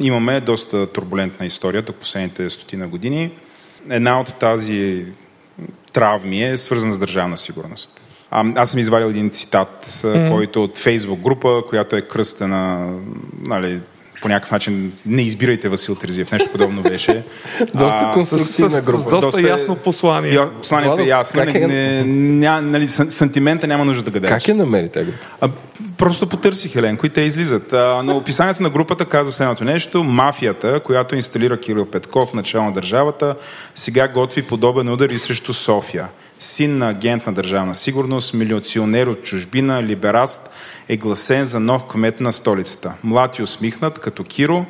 имаме доста турбулентна история от последните стотина години. Една от тази травми е свързана с държавна сигурност. А, аз съм извадил един цитат, mm-hmm. който е от Фейсбук група, която е кръстена нали, по някакъв начин не избирайте Васил Терзиев. Нещо подобно беше. <laughs> доста конструктивна група. С, с, с доста, доста ясно послание. Я, посланието е ясно. Как е... Не, ня, нали, сантимента няма нужда да гадеш. Как е намери тази група? Просто потърсих Еленко и те излизат. А, на описанието на групата каза следното нещо. Мафията, която инсталира Кирил Петков, начало на държавата, сега готви подобен удар и срещу София. Син на агент на държавна сигурност, милиционер от чужбина, либераст, е гласен за нов кмет на столицата. Млад и усмихнат, като Киро,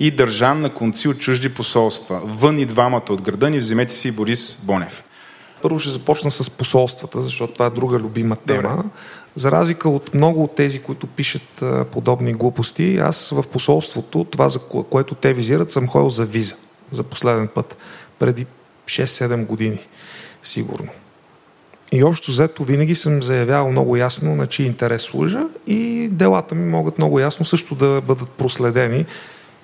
и държан на конци от чужди посолства. Вън и двамата от града ни, вземете си Борис Бонев. Първо ще започна с посолствата, защото това е друга любима тема. Добре. За разлика от много от тези, които пишат подобни глупости, аз в посолството, това за което те визират, съм ходил за виза за последен път, преди 6-7 години, сигурно. И общо взето винаги съм заявявал много ясно на чий интерес служа и делата ми могат много ясно също да бъдат проследени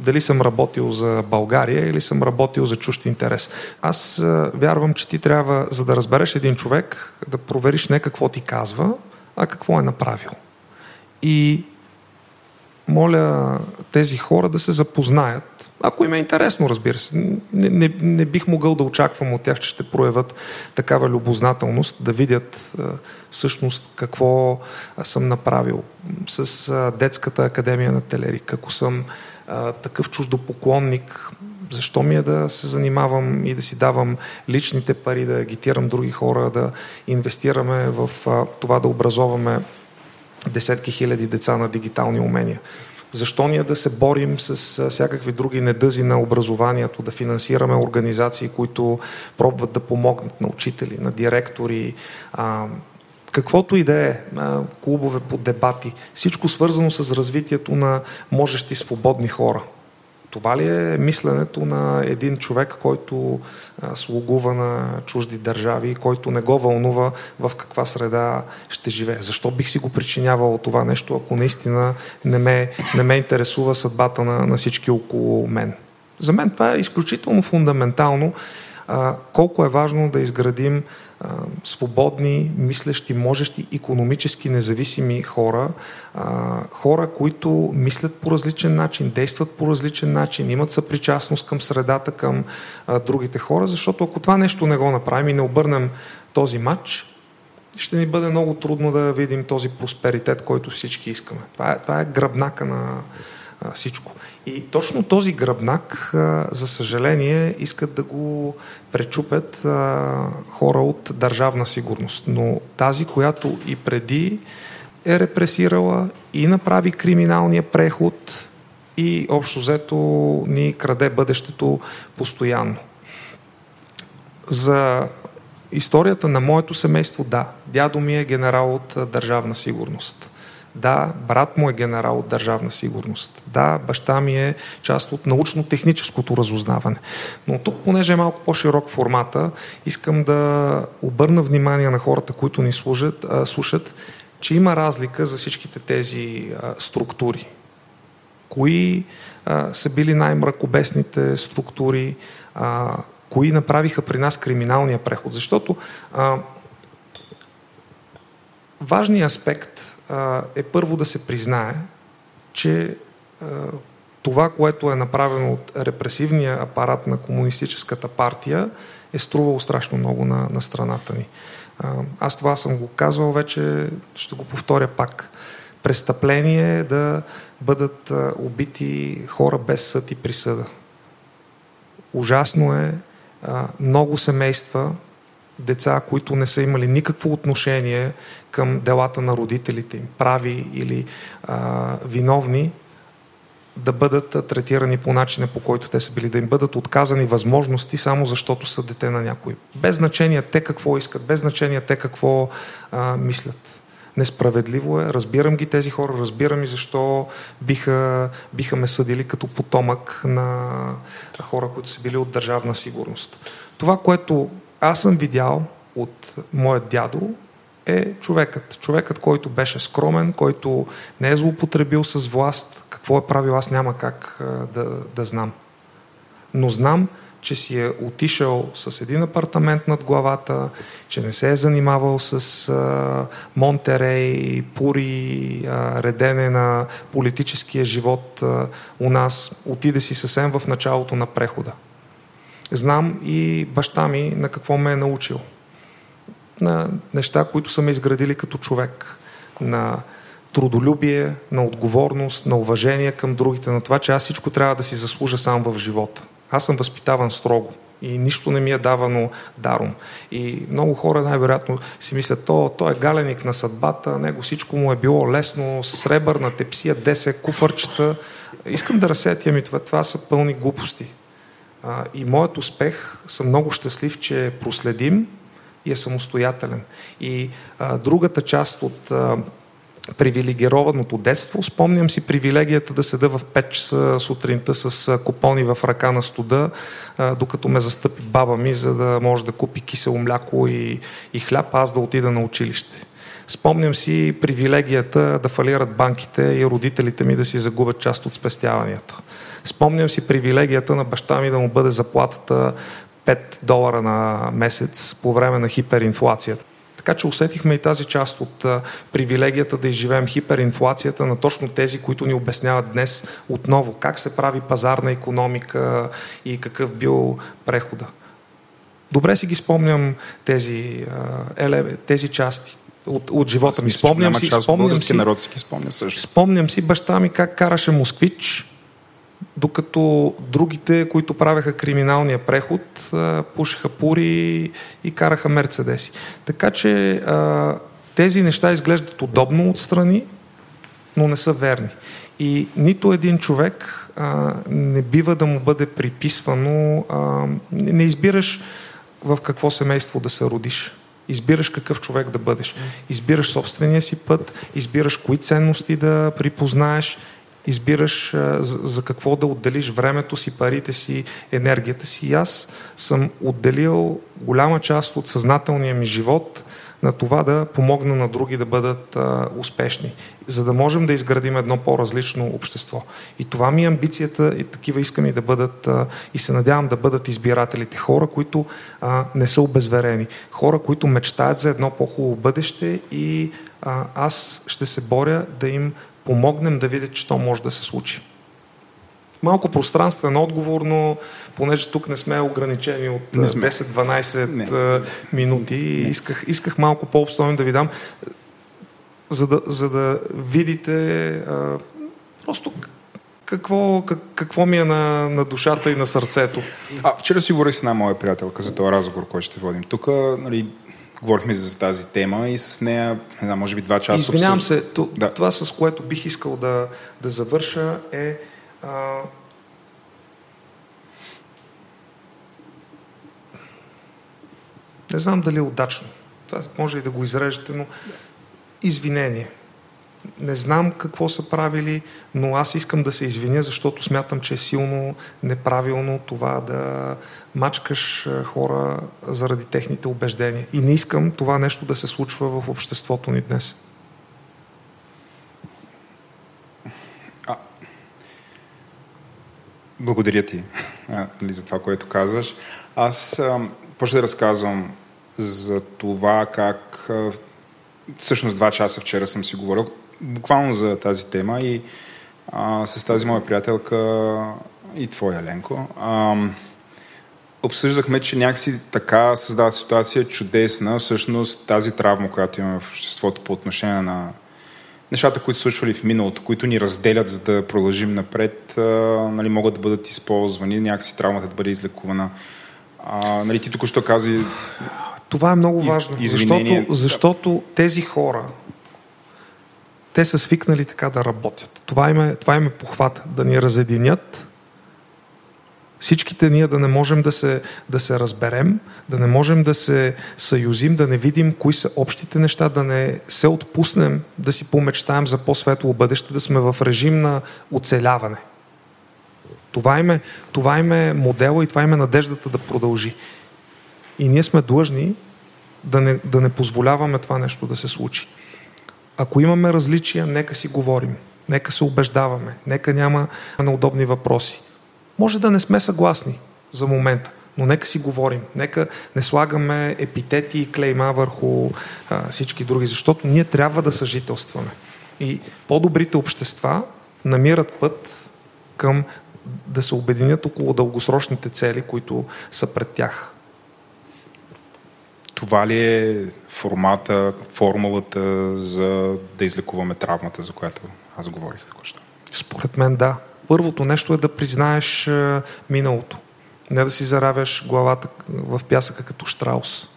дали съм работил за България или съм работил за чужд интерес. Аз вярвам, че ти трябва, за да разбереш един човек, да провериш не какво ти казва, а какво е направил. И моля тези хора да се запознаят. Ако им е интересно, разбира се. Не, не, не бих могъл да очаквам от тях, че ще проявят такава любознателност, да видят всъщност какво съм направил с Детската академия на Телерик, ако съм такъв чуждопоклонник, защо ми е да се занимавам и да си давам личните пари, да агитирам други хора, да инвестираме в това да образоваме десетки хиляди деца на дигитални умения. Защо ние да се борим с всякакви други недъзи на образованието, да финансираме организации, които пробват да помогнат на учители, на директори, а, каквото и да е, клубове по дебати, всичко свързано с развитието на можещи свободни хора. Това ли е мисленето на един човек, който слугува на чужди държави, който не го вълнува в каква среда ще живее? Защо бих си го причинявал това нещо, ако наистина не ме, не ме интересува съдбата на, на всички около мен? За мен това е изключително фундаментално. А, колко е важно да изградим свободни, мислещи, можещи, економически независими хора, хора, които мислят по различен начин, действат по различен начин, имат съпричастност към средата, към другите хора, защото ако това нещо не го направим и не обърнем този матч, ще ни бъде много трудно да видим този просперитет, който всички искаме. Това е, това е гръбнака на всичко. И точно този гръбнак, за съжаление, искат да го пречупят хора от държавна сигурност. Но тази, която и преди е репресирала и направи криминалния преход и общо взето ни краде бъдещето постоянно. За историята на моето семейство, да, дядо ми е генерал от държавна сигурност. Да, брат му е генерал от държавна сигурност. Да, баща ми е част от научно-техническото разузнаване. Но тук, понеже е малко по-широк формата, искам да обърна внимание на хората, които ни служат, а, слушат, че има разлика за всичките тези а, структури. Кои а, са били най-мракобесните структури, а, кои направиха при нас криминалния преход. Защото а, важният аспект е първо да се признае, че това, което е направено от репресивния апарат на комунистическата партия, е струвало страшно много на, на страната ни. Аз това съм го казвал вече, ще го повторя пак. Престъпление е да бъдат убити хора без съд и присъда. Ужасно е много семейства деца, които не са имали никакво отношение към делата на родителите им, прави или а, виновни, да бъдат третирани по начина, по който те са били, да им бъдат отказани възможности, само защото са дете на някой. Без значение те какво искат, без значение те какво а, мислят. Несправедливо е, разбирам ги тези хора, разбирам и защо биха, биха ме съдили като потомък на хора, които са били от държавна сигурност. Това, което аз съм видял от моят дядо е човекът. Човекът, който беше скромен, който не е злоупотребил с власт. Какво е правил, аз няма как да, да знам. Но знам, че си е отишъл с един апартамент над главата, че не се е занимавал с а, Монтерей, Пури, а, редене на политическия живот а, у нас. Отиде си съвсем в началото на прехода. Знам и баща ми на какво ме е научил. На неща, които са ме изградили като човек. На трудолюбие, на отговорност, на уважение към другите, на това, че аз всичко трябва да си заслужа сам в живота. Аз съм възпитаван строго и нищо не ми е давано даром. И много хора най-вероятно си мислят, то, то е галеник на съдбата, него всичко му е било лесно, сребърна тепсия, 10 куфърчета. Искам да разсея тия ми това. Това са пълни глупости. А, и моят успех съм много щастлив, че е проследим и е самостоятелен. И а, другата част от а, привилегированото детство. Спомням си привилегията да седа в 5 часа сутринта с купони в ръка на студа, докато ме застъпи баба ми, за да може да купи кисело мляко и, и хляб, аз да отида на училище. Спомням си привилегията да фалират банките и родителите ми да си загубят част от спестяванията. Спомням си привилегията на баща ми да му бъде заплатата 5 долара на месец по време на хиперинфлацията. Така че усетихме и тази част от а, привилегията да изживеем хиперинфлацията на точно тези, които ни обясняват днес отново как се прави пазарна економика и какъв бил прехода. Добре си ги спомням тези, а, еле, тези части от, от живота ми. Спомням си, спомням си, народ си спомня също. Спомням си баща ми как караше москвич, докато другите, които правеха криминалния преход, пушеха пури и караха мерцедеси. Така че тези неща изглеждат удобно отстрани, но не са верни. И нито един човек не бива да му бъде приписвано. Не избираш в какво семейство да се родиш. Избираш какъв човек да бъдеш. Избираш собствения си път, избираш кои ценности да припознаеш избираш а, за, за какво да отделиш времето си, парите си, енергията си. И аз съм отделил голяма част от съзнателния ми живот на това да помогна на други да бъдат а, успешни, за да можем да изградим едно по-различно общество. И това ми е амбицията и такива искам и да бъдат а, и се надявам да бъдат избирателите. Хора, които а, не са обезверени. Хора, които мечтаят за едно по-хубаво бъдеще и а, аз ще се боря да им помогнем да видят, че то може да се случи. Малко пространствен отговор, но понеже тук не сме ограничени от 10-12 минути, исках, исках малко по-обстойно да ви дам, за да, за да видите а, просто какво, как, какво ми е на, на душата и на сърцето. А, вчера си говорих с една моя приятелка за този разговор, който ще водим. Тук нали, говорихме за тази тема и с нея, не знам, може би два часа. Извинявам се, да. това с което бих искал да, да завърша е а, не знам дали е удачно. Това може и да го изрежете, но извинение. Не знам какво са правили, но аз искам да се извиня, защото смятам, че е силно неправилно това да мачкаш хора заради техните убеждения. И не искам това нещо да се случва в обществото ни днес. А, благодаря ти а, нали, за това, което казваш. Аз почна да разказвам за това как всъщност два часа вчера съм си говорил буквално за тази тема и а, с тази моя приятелка и твоя Ленко. А, обсъждахме, че някакси така създава ситуация чудесна, всъщност тази травма, която имаме в обществото по отношение на нещата, които са случвали в миналото, които ни разделят, за да продължим напред, а, нали, могат да бъдат използвани, някакси травмата да бъде излекувана. А, нали, ти тук що каза... Това е много важно, из, защото, защото тези хора, те са свикнали така да работят. Това им е, това им е похват, да ни разединят, Всичките ние да не можем да се, да се разберем, да не можем да се съюзим, да не видим кои са общите неща, да не се отпуснем, да си помечтаем за по-светло бъдеще, да сме в режим на оцеляване. Това им, е, това им е модела и това им е надеждата да продължи. И ние сме длъжни да не, да не позволяваме това нещо да се случи. Ако имаме различия, нека си говорим. Нека се убеждаваме. Нека няма неудобни въпроси. Може да не сме съгласни за момента, но нека си говорим. Нека не слагаме епитети и клейма върху а, всички други, защото ние трябва да съжителстваме. И по-добрите общества намират път към да се обединят около дългосрочните цели, които са пред тях. Това ли е формата, формулата за да излекуваме травмата, за която аз говорих току-що? Според мен да. Първото нещо е да признаеш е, миналото. Не да си заравяш главата в пясъка като штраус.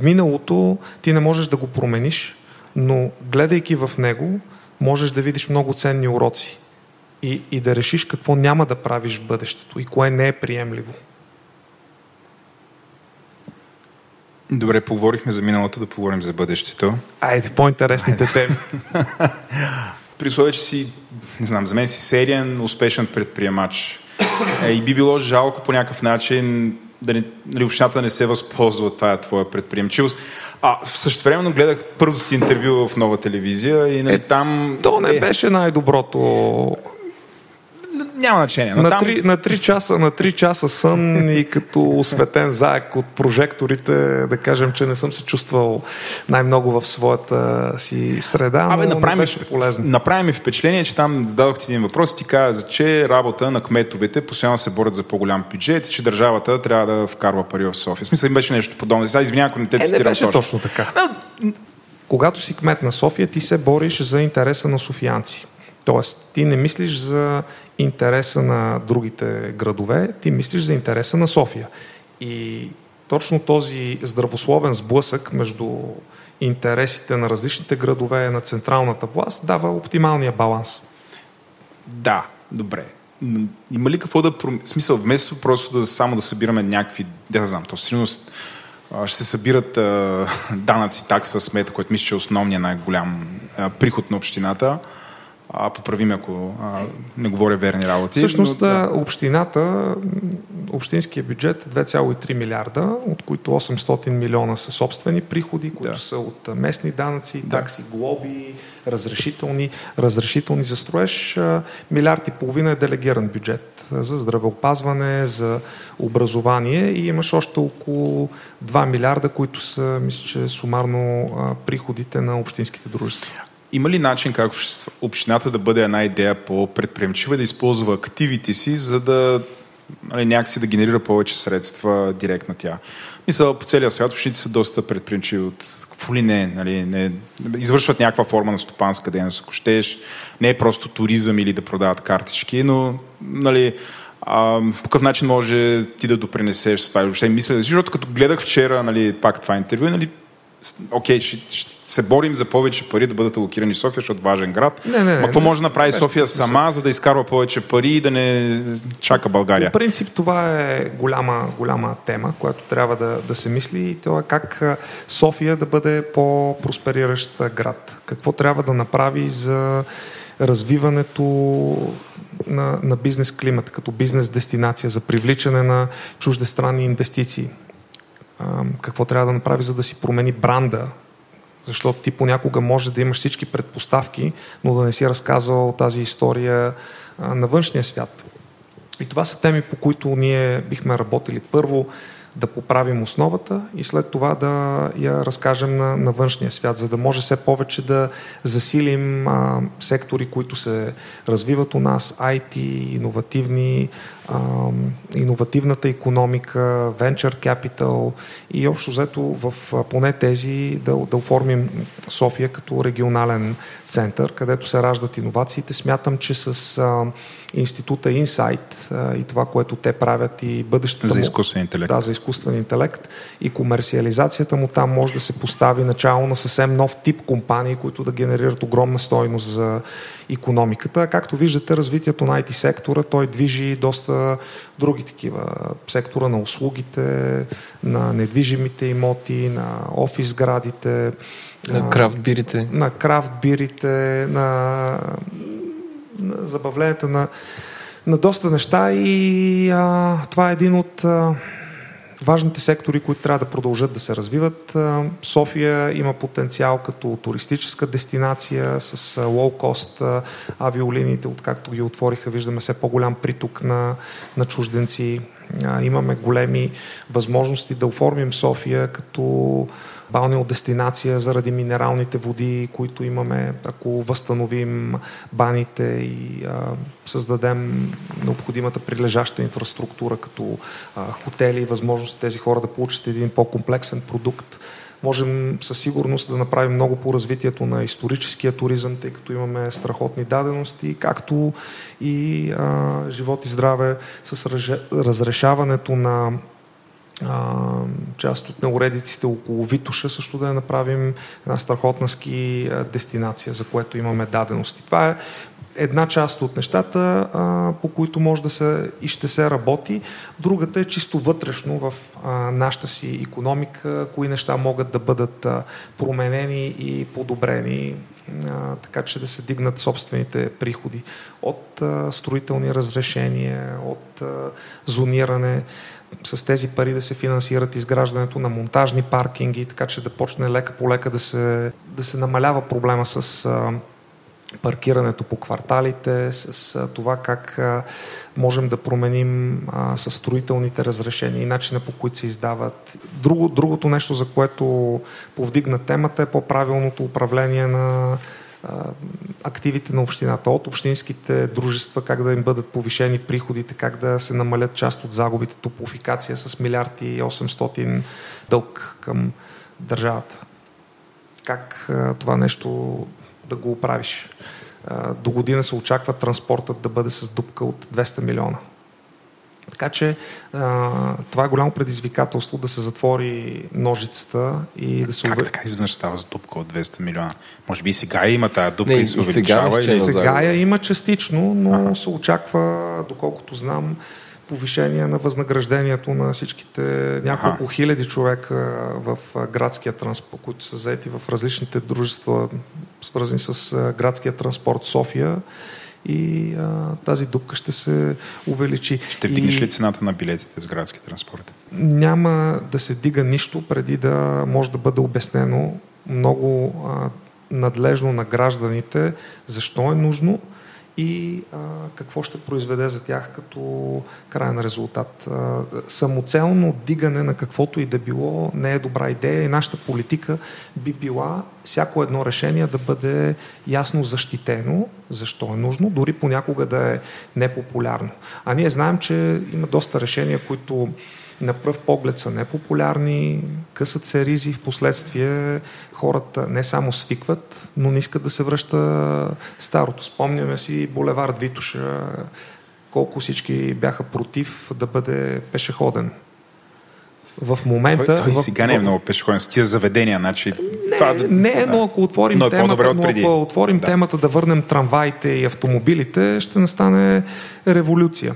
Миналото ти не можеш да го промениш, но гледайки в него, можеш да видиш много ценни уроци и, и да решиш какво няма да правиш в бъдещето и кое не е приемливо. Добре, поговорихме за миналото, да поговорим за бъдещето. Айде, по-интересните теми. <laughs> При условие, че си, не знам, за мен си сериен, успешен предприемач. Е, и би било жалко по някакъв начин да не, нали, общината не се възползва от това твоя предприемчивост. А в същото време гледах първото ти интервю в нова телевизия и нали, е, там... То не е... беше най-доброто няма значение. На, там... 3, на, 3 часа, на 3 часа сън и като осветен заек от прожекторите, да кажем, че не съм се чувствал най-много в своята си среда, Абе, но направи, беше полезно. Направи ми впечатление, че там зададох ти един въпрос и ти каза, че работа на кметовете постоянно се борят за по-голям бюджет и че държавата трябва да вкарва пари в София. В смисъл им беше нещо подобно. Сега извинявам, ако не те цитирам е, не беше точно, точно така. Когато си кмет на София, ти се бориш за интереса на софиянци. Тоест, ти не мислиш за интереса на другите градове, ти мислиш за интереса на София. И точно този здравословен сблъсък между интересите на различните градове на централната власт дава оптималния баланс. Да, добре. Има ли какво да промени? Смисъл, вместо просто да само да събираме някакви, да знам, то сигурно ще се събират а, данъци, такса, смет, което мисля, че е основният най-голям приход на общината а, поправим, ако а, не говоря верни работи. Всъщност но, да. общината, общинския бюджет е 2,3 милиарда, от които 800 милиона са собствени приходи, които да. са от местни данъци, да. такси, глоби, разрешителни, разрешителни за строеж. Милиард и половина е делегиран бюджет за здравеопазване, за образование и имаш още около 2 милиарда, които са, мисля, че сумарно приходите на общинските дружества. Има ли начин как общината да бъде една идея по-предприемчива, да използва активите си, за да нали, някакси да генерира повече средства директно тя? Мисля, по целия свят общините са доста предприемчиви от какво ли не, нали, не, извършват някаква форма на стопанска дейност, ако щеш. Не е просто туризъм или да продават картички, но нали, а, по какъв начин може ти да допринесеш с това? Въобще мисля, защото като гледах вчера нали, пак това интервю, нали, окей, ще, ще се борим за повече пари да бъдат алокирани в София, защото важен град. Не, не, не, какво може да направи София сама, за да изкарва повече пари и да не чака България? По принцип това е голяма, голяма тема, която трябва да, да се мисли и това е как София да бъде по-проспериращ град. Какво трябва да направи за развиването на, на бизнес климат, като бизнес дестинация, за привличане на чуждестранни инвестиции какво трябва да направи, за да си промени бранда. Защото ти понякога може да имаш всички предпоставки, но да не си разказал тази история на външния свят. И това са теми, по които ние бихме работили. Първо, да поправим основата и след това да я разкажем на, на външния свят, за да може все повече да засилим а, сектори, които се развиват у нас, IT, иновативни, иновативната економика, venture capital и общо взето в поне тези да, да оформим София като регионален център, където се раждат иновациите. Смятам, че с а, института Insight а, и това, което те правят и бъдещето за изкуствен интелект. Да, за изкуствен интелект и комерциализацията му там може да се постави начало на съвсем нов тип компании, които да генерират огромна стойност за економиката. Както виждате, развитието на IT сектора, той движи доста други такива. Сектора на услугите, на недвижимите имоти, на офис градите, на крафт бирите. На крафт бирите, на, на забавленията на, на доста неща и а, това е един от а, важните сектори, които трябва да продължат да се развиват. София има потенциал като туристическа дестинация с лоу-кост авиолиниите, откакто ги отвориха, виждаме все по-голям приток на, на чужденци. Имаме големи възможности да оформим София като дестинация заради минералните води, които имаме, ако възстановим баните и а, създадем необходимата прилежаща инфраструктура, като а, хотели, възможност тези хора да получат един по-комплексен продукт, можем със сигурност да направим много по развитието на историческия туризъм, тъй като имаме страхотни дадености, както и а, живот и здраве с разрешаването на част от неуредиците около Витуша също да я направим една страхотна ски дестинация, за което имаме дадености. Това е една част от нещата, по които може да се и ще се работи. Другата е чисто вътрешно в а, нашата си економика, кои неща могат да бъдат променени и подобрени, така че да се дигнат собствените приходи от строителни разрешения, от зониране с тези пари да се финансират изграждането на монтажни паркинги, така че да почне лека по лека да се, да се намалява проблема с а, паркирането по кварталите, с това как можем да променим с строителните разрешения и начина по които се издават. Друго, другото нещо, за което повдигна темата е по-правилното управление на активите на общината, от общинските дружества, как да им бъдат повишени приходите, как да се намалят част от загубите, топофикация с милиард и 800 дълг към държавата. Как това нещо да го оправиш. До година се очаква транспортът да бъде с дупка от 200 милиона. Така че това е голямо предизвикателство да се затвори ножицата и да се... Как така изведнъж става с дупка от 200 милиона? Може би и сега има тази дупка Не, и се увеличава. Сега, и сега я има частично, но ага. се очаква, доколкото знам, повишение на възнаграждението на всичките няколко ага. хиляди човека в градския транспорт, които са заети в различните дружества, свързани с градския транспорт София и а, тази дупка ще се увеличи. Ще вдигнеш и... ли цената на билетите с градски транспорт? Няма да се дига нищо преди да може да бъде обяснено много а, надлежно на гражданите защо е нужно, и а, какво ще произведе за тях като крайен резултат. А, самоцелно дигане на каквото и да било не е добра идея и нашата политика би била всяко едно решение да бъде ясно защитено, защо е нужно, дори понякога да е непопулярно. А ние знаем, че има доста решения, които на пръв поглед са непопулярни, късат се ризи, в последствие хората не само свикват, но не искат да се връща старото. Спомняме си булевард Витуша, колко всички бяха против да бъде пешеходен. В момента... Той, той сега в... не е много пешеходен с тия заведения. Значи, не, това... не, но ако отворим, но е темата, но ако отворим да. темата да върнем трамваите и автомобилите, ще настане революция.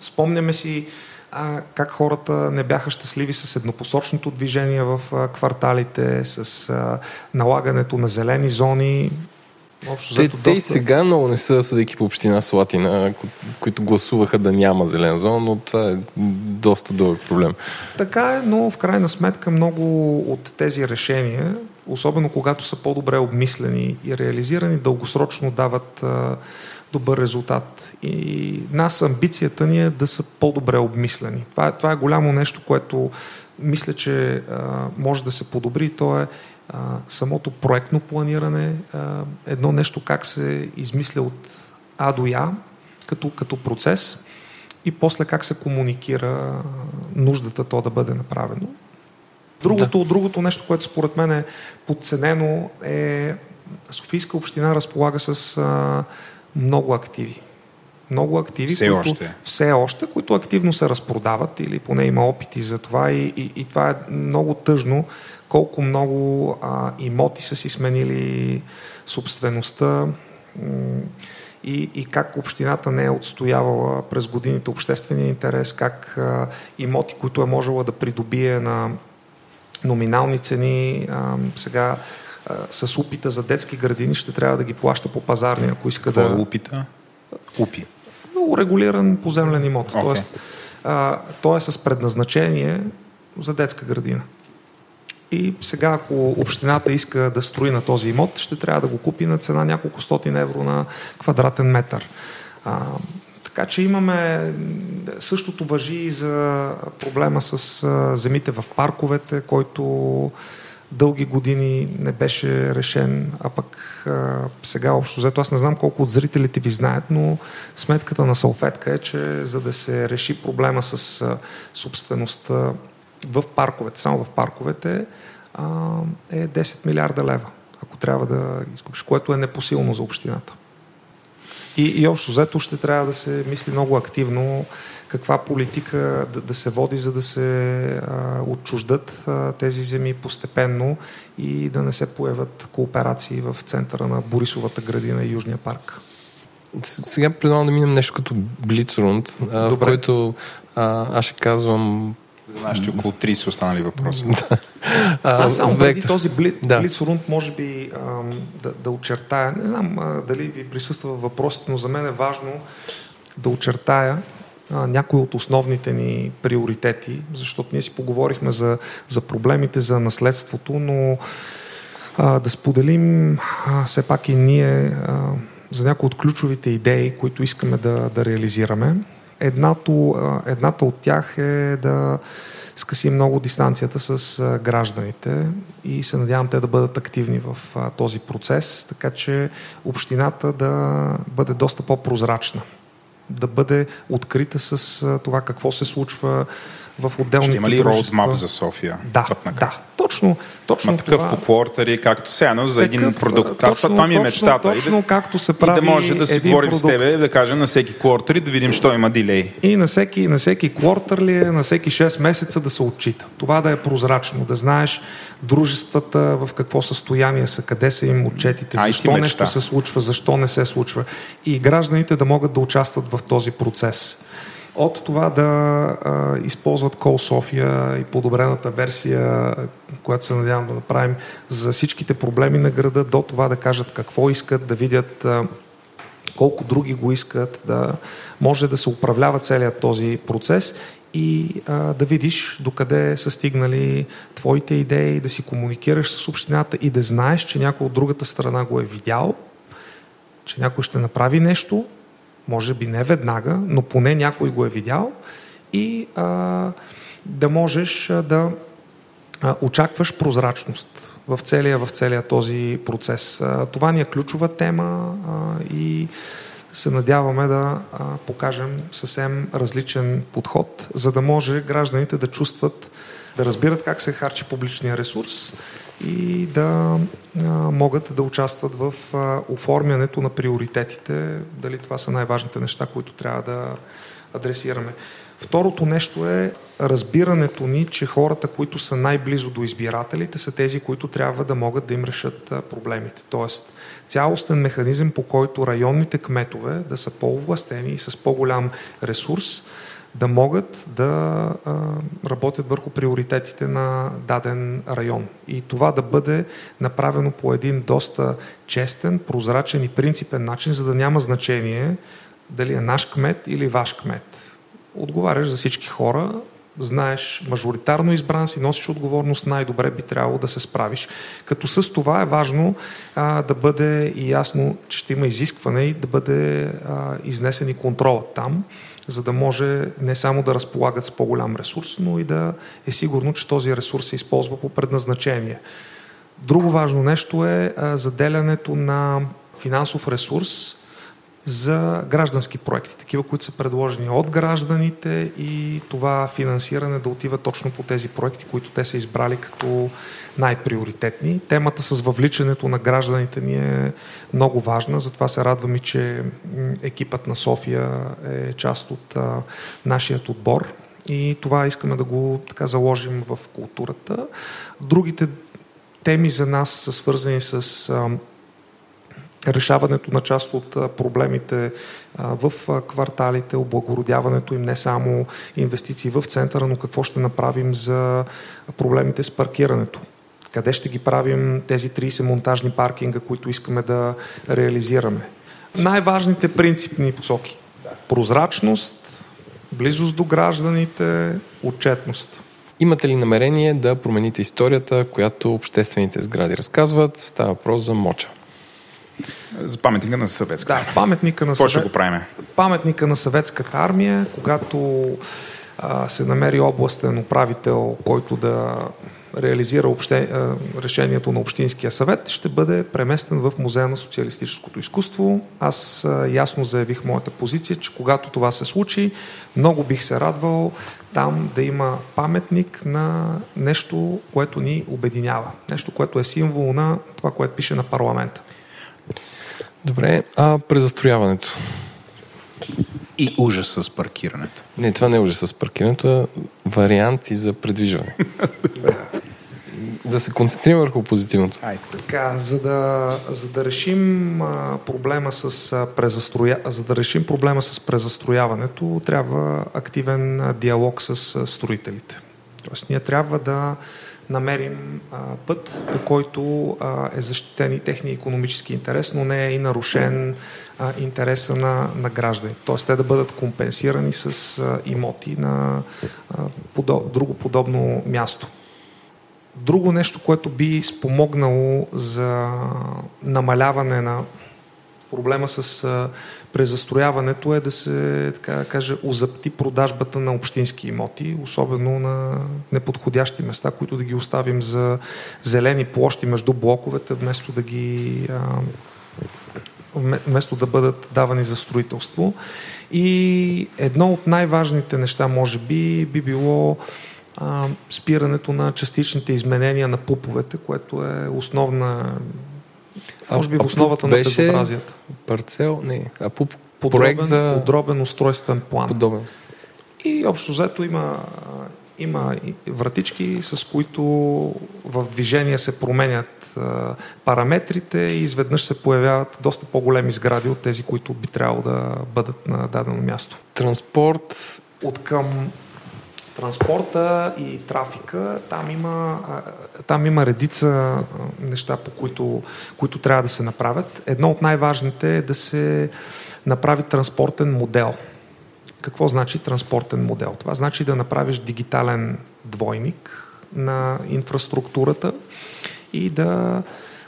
Спомняме си а, как хората не бяха щастливи с еднопосочното движение в а, кварталите, с а, налагането на зелени зони. Общо, те, доста... те и сега много не са съдейки по община Слатина, които гласуваха да няма зелена зона, но това е доста дълъг проблем. Така е, но в крайна сметка много от тези решения, особено когато са по-добре обмислени и реализирани, дългосрочно дават а, добър резултат. И нас амбицията ни е да са по-добре обмислени. Това е, това е голямо нещо, което мисля, че а, може да се подобри. То е а, самото проектно планиране, а, едно нещо как се измисля от А до Я, като, като процес и после как се комуникира нуждата то да бъде направено. Другото, да. другото нещо, което според мен е подценено е Софийска община разполага с а, много активи. Много активи, все, които, още. все още, които активно се разпродават или поне има опити за това и, и, и това е много тъжно колко много а, имоти са си сменили собствеността и, и как общината не е отстоявала през годините обществения интерес, как а, имоти, които е можела да придобие на номинални цени, а, сега с упита за детски градини ще трябва да ги плаща по пазарни, ако иска Какво да... е упита? Упи. Урегулиран поземлен имот. Okay. Тоест, а, той е с предназначение за детска градина. И сега, ако общината иска да строи на този имот, ще трябва да го купи на цена няколко стотин евро на квадратен метър. А, така че имаме същото въжи и за проблема с а, земите в парковете, който дълги години не беше решен, а пък а, сега общо взето, аз не знам колко от зрителите ви знаят, но сметката на салфетка е, че за да се реши проблема с а, собствеността в парковете, само в парковете, а, е 10 милиарда лева, ако трябва да изкупиш, което е непосилно за общината. И, и общо взето ще трябва да се мисли много активно каква политика да, да се води, за да се а, отчуждат а, тези земи постепенно и да не се появят кооперации в центъра на Борисовата градина и Южния парк. Сега предлагам да минем нещо като Блицрунд, в който а, аз ще казвам за нашите около 30 останали въпроси. <laughs> а, аз само преди този бли, да. блицрунд, може би а, да, да очертая, не знам а, дали ви присъства въпросите, но за мен е важно да очертая а, някои от основните ни приоритети, защото ние си поговорихме за, за проблемите, за наследството, но а, да споделим а, все пак и ние а, за някои от ключовите идеи, които искаме да, да реализираме. Еднато, едната от тях е да скъси много дистанцията с гражданите и се надявам те да бъдат активни в този процес, така че общината да бъде доста по-прозрачна, да бъде открита с това какво се случва в отделните Ще има ли роудмап за София? Да, да. Точно, точно Ма такъв това... по квартари, както сега, но за един продукт. Точно, Аз, това ми е мечтата. Точно, и да, както се прави и да може да си говорим продукт. с тебе, да кажем на всеки квартари, да видим, що има дилей. И на всеки, на всеки ли е, на всеки 6 месеца да се отчита. Това да е прозрачно, да знаеш дружествата в какво състояние са, къде са им отчетите, а, защо нещо се случва, защо не се случва. И гражданите да могат да участват в този процес от това да а, използват Call София и подобрената версия, която се надявам да направим за всичките проблеми на града, до това да кажат какво искат, да видят а, колко други го искат, да може да се управлява целият този процес и а, да видиш докъде са стигнали твоите идеи, да си комуникираш с общината и да знаеш, че някой от другата страна го е видял, че някой ще направи нещо може би не веднага, но поне някой го е видял и а, да можеш да а, очакваш прозрачност в целия, в целия този процес. А, това ни е ключова тема а, и се надяваме да а, покажем съвсем различен подход, за да може гражданите да чувстват, да разбират как се харчи публичния ресурс и да а, могат да участват в а, оформянето на приоритетите, дали това са най-важните неща, които трябва да адресираме. Второто нещо е разбирането ни, че хората, които са най-близо до избирателите, са тези, които трябва да могат да им решат проблемите. Тоест, цялостен механизъм, по който районните кметове да са по-овластени и с по-голям ресурс, да могат да а, работят върху приоритетите на даден район. И това да бъде направено по един доста честен, прозрачен и принципен начин, за да няма значение дали е наш кмет или ваш кмет. Отговаряш за всички хора, знаеш, мажоритарно избран си, носиш отговорност, най-добре би трябвало да се справиш. Като с това е важно а, да бъде и ясно, че ще има изискване и да бъде а, изнесен и контролът там за да може не само да разполагат с по-голям ресурс, но и да е сигурно, че този ресурс се използва по предназначение. Друго важно нещо е заделянето на финансов ресурс за граждански проекти, такива, които са предложени от гражданите и това финансиране да отива точно по тези проекти, които те са избрали като най-приоритетни. Темата с въвличането на гражданите ни е много важна, затова се радвам и, че екипът на София е част от а, нашият отбор и това искаме да го така заложим в културата. Другите теми за нас са свързани с а, решаването на част от проблемите в кварталите, облагородяването им не само инвестиции в центъра, но какво ще направим за проблемите с паркирането. Къде ще ги правим тези 30 монтажни паркинга, които искаме да реализираме. Най-важните принципни посоки. Прозрачност, близост до гражданите, отчетност. Имате ли намерение да промените историята, която обществените сгради разказват? Става въпрос за моча. За паметника на съветската. Да, паметника на, съвет... го правим? паметника на съветската армия, когато а, се намери областен управител, който да реализира обще, а, решението на Общинския съвет, ще бъде преместен в Музея на социалистическото изкуство. Аз а, ясно заявих моята позиция, че когато това се случи, много бих се радвал там да има паметник на нещо, което ни обединява. Нещо, което е символ на това, което пише на парламента. Добре, а презастрояването? И ужас с паркирането. Не, това не е ужас с паркирането, а варианти за предвижване. <laughs> да се концентрираме върху позитивното. Ай, така, за да, за да решим а, проблема с а, презастроя... за да решим проблема с презастрояването, трябва активен а, диалог с а, строителите. Тоест, ние трябва да намерим а, път, по който а, е защитен и техния економически интерес, но не е и нарушен а, интереса на, на граждани. Тоест те да бъдат компенсирани с а, имоти на а, подоб, друго подобно място. Друго нещо, което би спомогнало за намаляване на проблема с а, презастрояването е да се, така да кажа, озапти продажбата на общински имоти, особено на неподходящи места, които да ги оставим за зелени площи между блоковете, вместо да ги вместо да бъдат давани за строителство. И едно от най-важните неща, може би, би било спирането на частичните изменения на пуповете, което е основна може би в основата на безобразията. Парцел? Не. А по подробен, проект за... подробен устройствен план. Подобен. И общо взето има, има вратички, с които в движение се променят параметрите и изведнъж се появяват доста по-големи сгради от тези, които би трябвало да бъдат на дадено място. Транспорт от към транспорта и трафика, там има, там има редица неща, по които, които трябва да се направят. Едно от най-важните е да се направи транспортен модел. Какво значи транспортен модел? Това значи да направиш дигитален двойник на инфраструктурата и да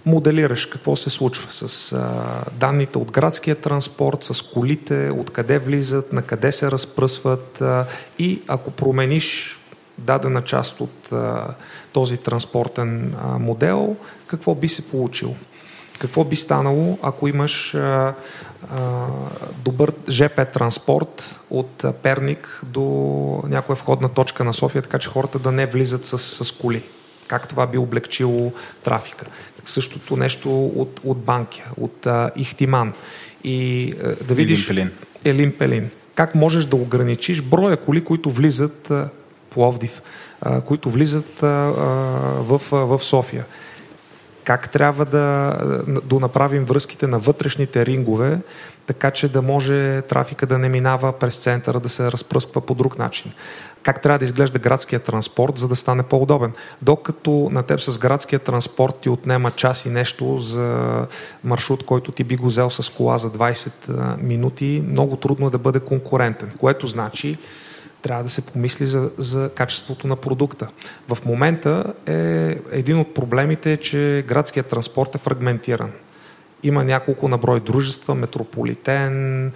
моделираш какво се случва с а, данните от градския транспорт, с колите, откъде влизат, на къде се разпръсват а, и ако промениш дадена част от а, този транспортен а, модел, какво би се получило? Какво би станало, ако имаш а, а, добър ЖП транспорт от Перник до някоя входна точка на София, така че хората да не влизат с, с коли? Как това би облегчило трафика? Същото нещо от, от Банкия, от а, Ихтиман. И а, да видиш... Елин Пелин. Елин Пелин. Как можеш да ограничиш броя коли, които влизат а, Пловдив, а, които влизат а, в, а, в София как трябва да, да направим връзките на вътрешните рингове, така че да може трафика да не минава през центъра, да се разпръсква по друг начин. Как трябва да изглежда градския транспорт, за да стане по-удобен. Докато на теб с градския транспорт ти отнема час и нещо за маршрут, който ти би го взел с кола за 20 минути, много трудно е да бъде конкурентен, което значи трябва да се помисли за, за качеството на продукта. В момента е, един от проблемите е, че градският транспорт е фрагментиран. Има няколко наброй дружества, метрополитен,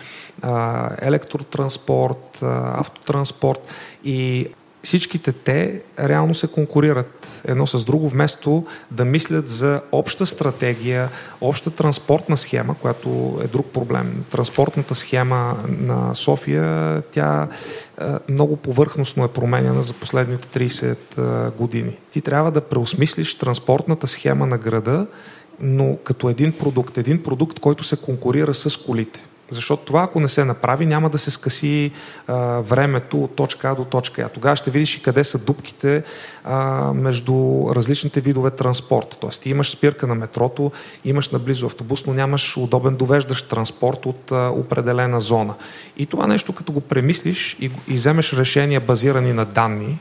електротранспорт, автотранспорт и всичките те реално се конкурират едно с друго, вместо да мислят за обща стратегия, обща транспортна схема, която е друг проблем. Транспортната схема на София, тя много повърхностно е променена за последните 30 е, години. Ти трябва да преосмислиш транспортната схема на града, но като един продукт, един продукт, който се конкурира с колите. Защото това, ако не се направи, няма да се скъси а, времето от точка А до точка А. Тогава ще видиш и къде са дупките а, между различните видове транспорт. Тоест, ти имаш спирка на метрото, имаш наблизо автобус, но нямаш удобен довеждащ транспорт от а, определена зона. И това нещо, като го премислиш и, и вземеш решения базирани на данни,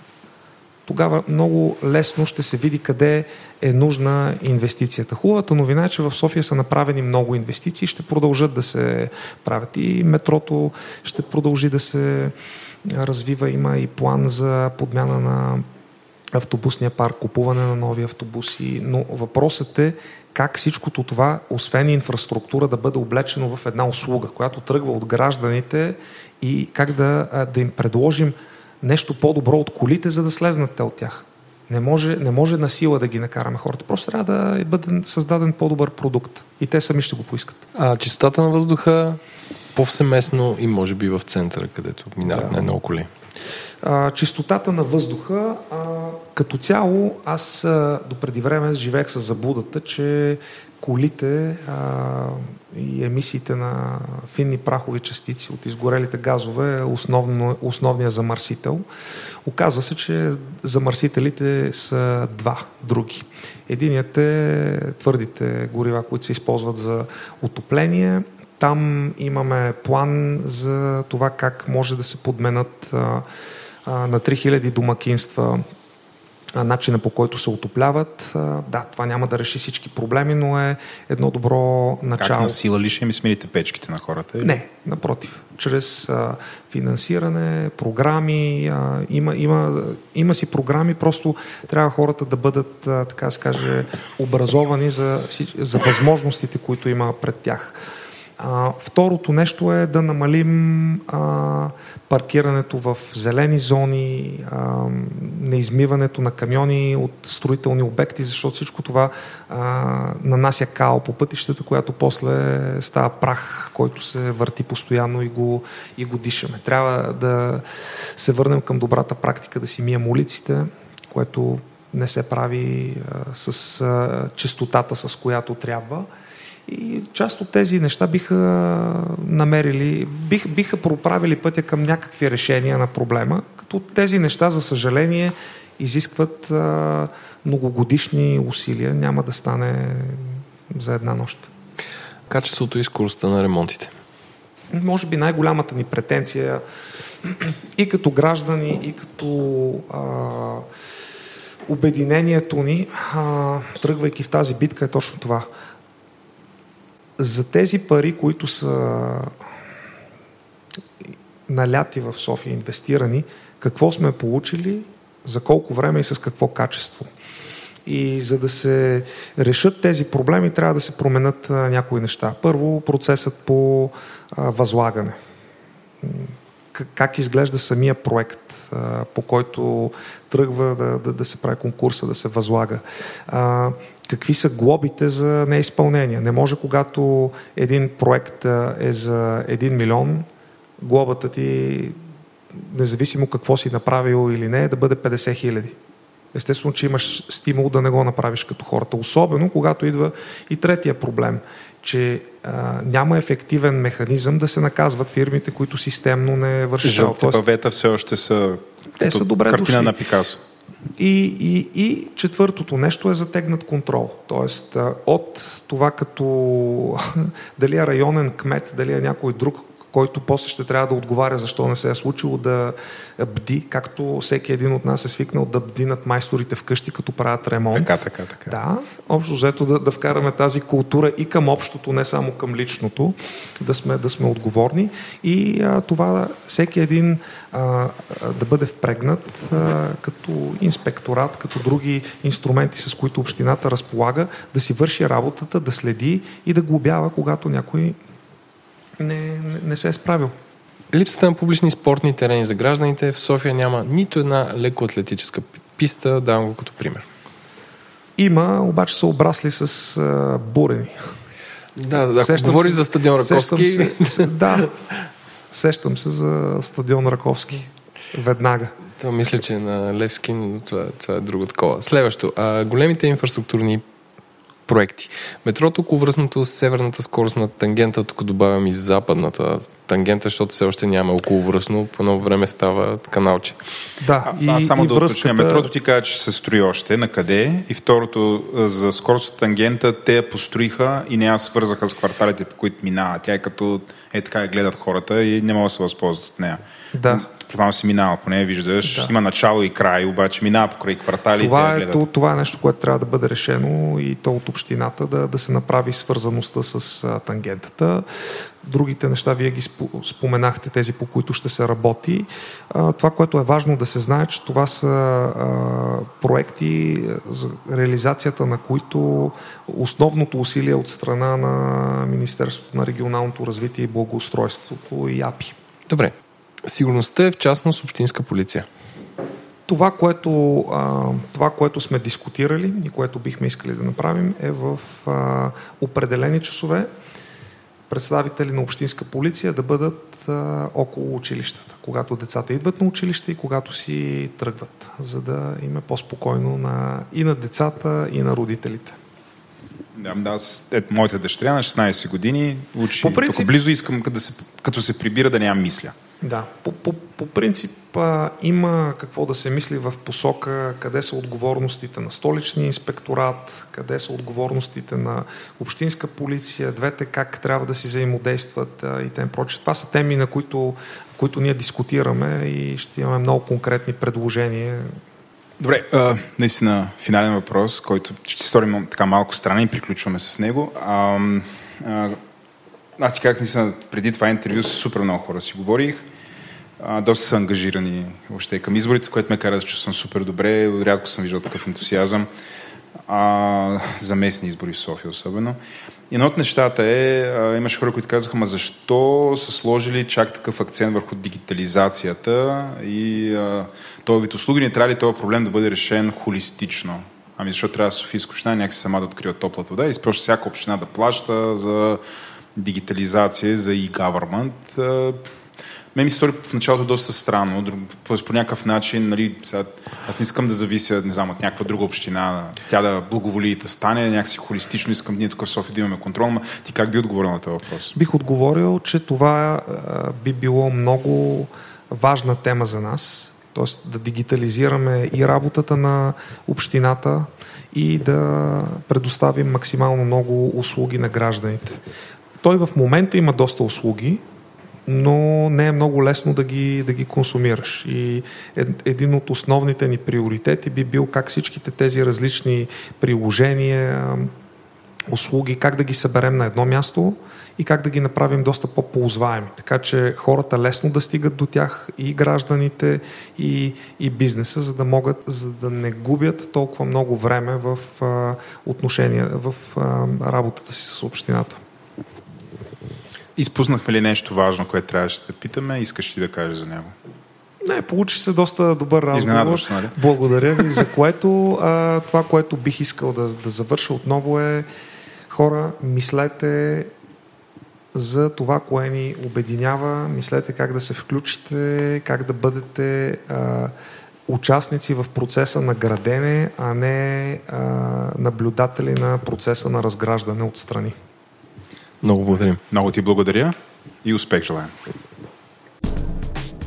тогава много лесно ще се види къде е нужна инвестицията. Хубавата новина е, че в София са направени много инвестиции, ще продължат да се правят и метрото ще продължи да се развива. Има и план за подмяна на автобусния парк, купуване на нови автобуси, но въпросът е как всичкото това, освен инфраструктура, да бъде облечено в една услуга, която тръгва от гражданите и как да, да им предложим нещо по-добро от колите, за да слезнат те от тях. Не може, не може на сила да ги накараме хората. Просто трябва да бъде създаден по-добър продукт. И те сами ще го поискат. А чистотата на въздуха повсеместно и може би в центъра, където минават да. най-много коли. А, чистотата на въздуха, а, като цяло, аз а, до преди време живеех с заблудата, че колите а, и емисиите на финни прахови частици от изгорелите газове е основно, основният замърсител. Оказва се, че замърсителите са два други. Единият е твърдите горива, които се използват за отопление. Там имаме план за това как може да се подменят а, а, на 3000 домакинства начина по който се отопляват. Да, това няма да реши всички проблеми, но е едно добро начало. Как на сила ли ще ми смените печките на хората? Или? Не, напротив. Чрез а, финансиране, програми, а, има, има, има си програми, просто трябва хората да бъдат, а, така се каже, образовани за, за възможностите, които има пред тях. А, второто нещо е да намалим а, паркирането в зелени зони, а, неизмиването на камиони от строителни обекти, защото всичко това а, нанася као по пътищата, която после става прах, който се върти постоянно и го, и го дишаме. Трябва да се върнем към добрата практика да си мием улиците, което не се прави а, с а, чистотата, с която трябва. И част от тези неща биха намерили, бих, биха проправили пътя към някакви решения на проблема, като тези неща, за съжаление, изискват а, многогодишни усилия. Няма да стане за една нощ. Качеството и скоростта на ремонтите. Може би най-голямата ни претенция и като граждани, и като а, обединението ни, а, тръгвайки в тази битка, е точно това – за тези пари, които са наляти в София, инвестирани, какво сме получили, за колко време и с какво качество. И за да се решат тези проблеми, трябва да се променят някои неща. Първо, процесът по възлагане. Как изглежда самия проект, по който тръгва да, да, да се прави конкурса, да се възлага какви са глобите за неизпълнение. Не може, когато един проект е за 1 милион, глобата ти, независимо какво си направил или не, да бъде 50 хиляди. Естествено, че имаш стимул да не го направиш като хората. Особено, когато идва и третия проблем, че а, няма ефективен механизъм да се наказват фирмите, които системно не вършат. Жълтите павета все още са, те са добре картина дошли. на Пикасо. И, и, и четвъртото нещо е затегнат контрол. Тоест от това като <laughs> дали е районен кмет, дали е някой друг, който после ще трябва да отговаря защо не се е случило да бди, както всеки един от нас е свикнал да бди над майсторите вкъщи, като правят ремонт. Така, така, така. Да, общо взето да, да вкараме тази култура и към общото, не само към личното, да сме, да сме отговорни и а, това всеки един а, да бъде впрегнат а, като инспекторат, като други инструменти, с които общината разполага, да си върши работата, да следи и да глобява, когато някой не, не, се е справил. Липсата на публични спортни терени за гражданите в София няма нито една лекоатлетическа писта, давам го като пример. Има, обаче са обрасли с а, бурени. Да, да ако говори се, за стадион Раковски... Се, да, сещам се за стадион Раковски. Веднага. Това мисля, че е на Левски, но това, това е друго такова. Следващо. А, големите инфраструктурни проекти. Метрото околовръстното с северната скорост на тангента, тук добавям и западната тангента, защото все още няма околовръстно, по едно време става каналче. Да, и, а, само и да връзката... уточня, метрото ти каза, че се строи още, на къде? И второто, за скорост тангента, те я построиха и не я свързаха с кварталите, по които минава. Тя е като е така гледат хората и не могат да се възползват от нея. Да. Предполагам си минава, поне виждаш. Да. Има начало и край, обаче минава покрай квартали. Това, е, то, това е нещо, което трябва да бъде решено и то от общината да, да се направи свързаността с а, тангентата. Другите неща вие ги споменахте, тези по които ще се работи. А, това, което е важно да се знае, че това са а, проекти за реализацията на които основното усилие от страна на Министерството на регионалното развитие и благоустройството и АПИ. Добре, Сигурността е в частност общинска полиция. Това което, а, това, което сме дискутирали и което бихме искали да направим е в а, определени часове представители на общинска полиция да бъдат а, около училищата, когато децата идват на училище и когато си тръгват, за да им е по-спокойно на, и на децата, и на родителите. Да, да аз, ето, моята дъщеря на 16 години учи По принцип- тук близо, искам да се, като се прибира да нямам мисля. Да, по, по, по принцип а, има какво да се мисли в посока къде са отговорностите на столичния инспекторат, къде са отговорностите на общинска полиция, двете как трябва да си взаимодействат а, и т.н. прочее. Това са теми, на които, които ние дискутираме и ще имаме много конкретни предложения. Добре, а, наистина финален въпрос, който ще сторим така малко страна и приключваме с него. А, а, аз ти казах, наистина, преди това интервю с супер много хора си говорих. А, доста са ангажирани въобще към изборите, което ме кара да чувствам супер добре. Рядко съм виждал такъв ентусиазъм а, за местни избори в София особено. Едно от нещата е, а, имаше хора, които казаха, ма защо са сложили чак такъв акцент върху дигитализацията и този вид услуги не трябва ли този проблем да бъде решен холистично? Ами защото трябва Софийска община някакси сама да открива топлата вода и просто всяка община да плаща за дигитализация, за e-government. Мен ми стори в началото доста странно, по някакъв начин, нали, сега, аз не искам да завися, не знам, от някаква друга община, тя да благоволи и да стане, някакси холистично искам ние тук в София да имаме контрол, но ти как би отговорил на този въпрос? Бих отговорил, че това а, би било много важна тема за нас, т.е. да дигитализираме и работата на общината и да предоставим максимално много услуги на гражданите. Той в момента има доста услуги, но не е много лесно да ги, да ги консумираш. И ед- един от основните ни приоритети би бил как всичките тези различни приложения, услуги, как да ги съберем на едно място и как да ги направим доста по-ползваеми. Така че хората лесно да стигат до тях и гражданите, и, и бизнеса, за да могат, за да не губят толкова много време в а, отношения, в а, работата си с общината. Изпуснахме ли нещо важно, което трябваше да питаме? Искаш ли да кажеш за него? Не, получи се доста добър разговор. Нали? Благодаря ви, за което а, това, което бих искал да, да завърша отново е хора, мислете за това, кое ни обединява, мислете как да се включите, как да бъдете а, участници в процеса на градене, а не а, наблюдатели на процеса на разграждане отстрани. Много благодарим. Много ти благодаря и успех желаем.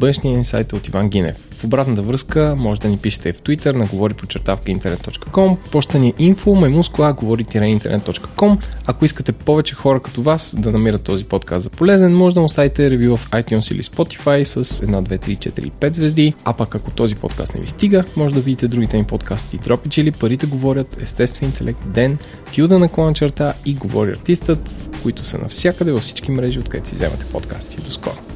бъдещия инсайт е от Иван Гинев. В обратната връзка може да ни пишете в Twitter на говори почертавка интернет.com, почта ни е info маймускла говори-интернет.com. Ако искате повече хора като вас да намират този подкаст за полезен, може да оставите ревю в iTunes или Spotify с 1, 2, 3, 4, 5 звезди. А пък ако този подкаст не ви стига, може да видите другите ми подкасти Дропич или Парите говорят, Естествен интелект, Ден, Тилда наклона черта и Говори артистът, които са навсякъде във всички мрежи, откъдето си вземате подкасти. До скоро!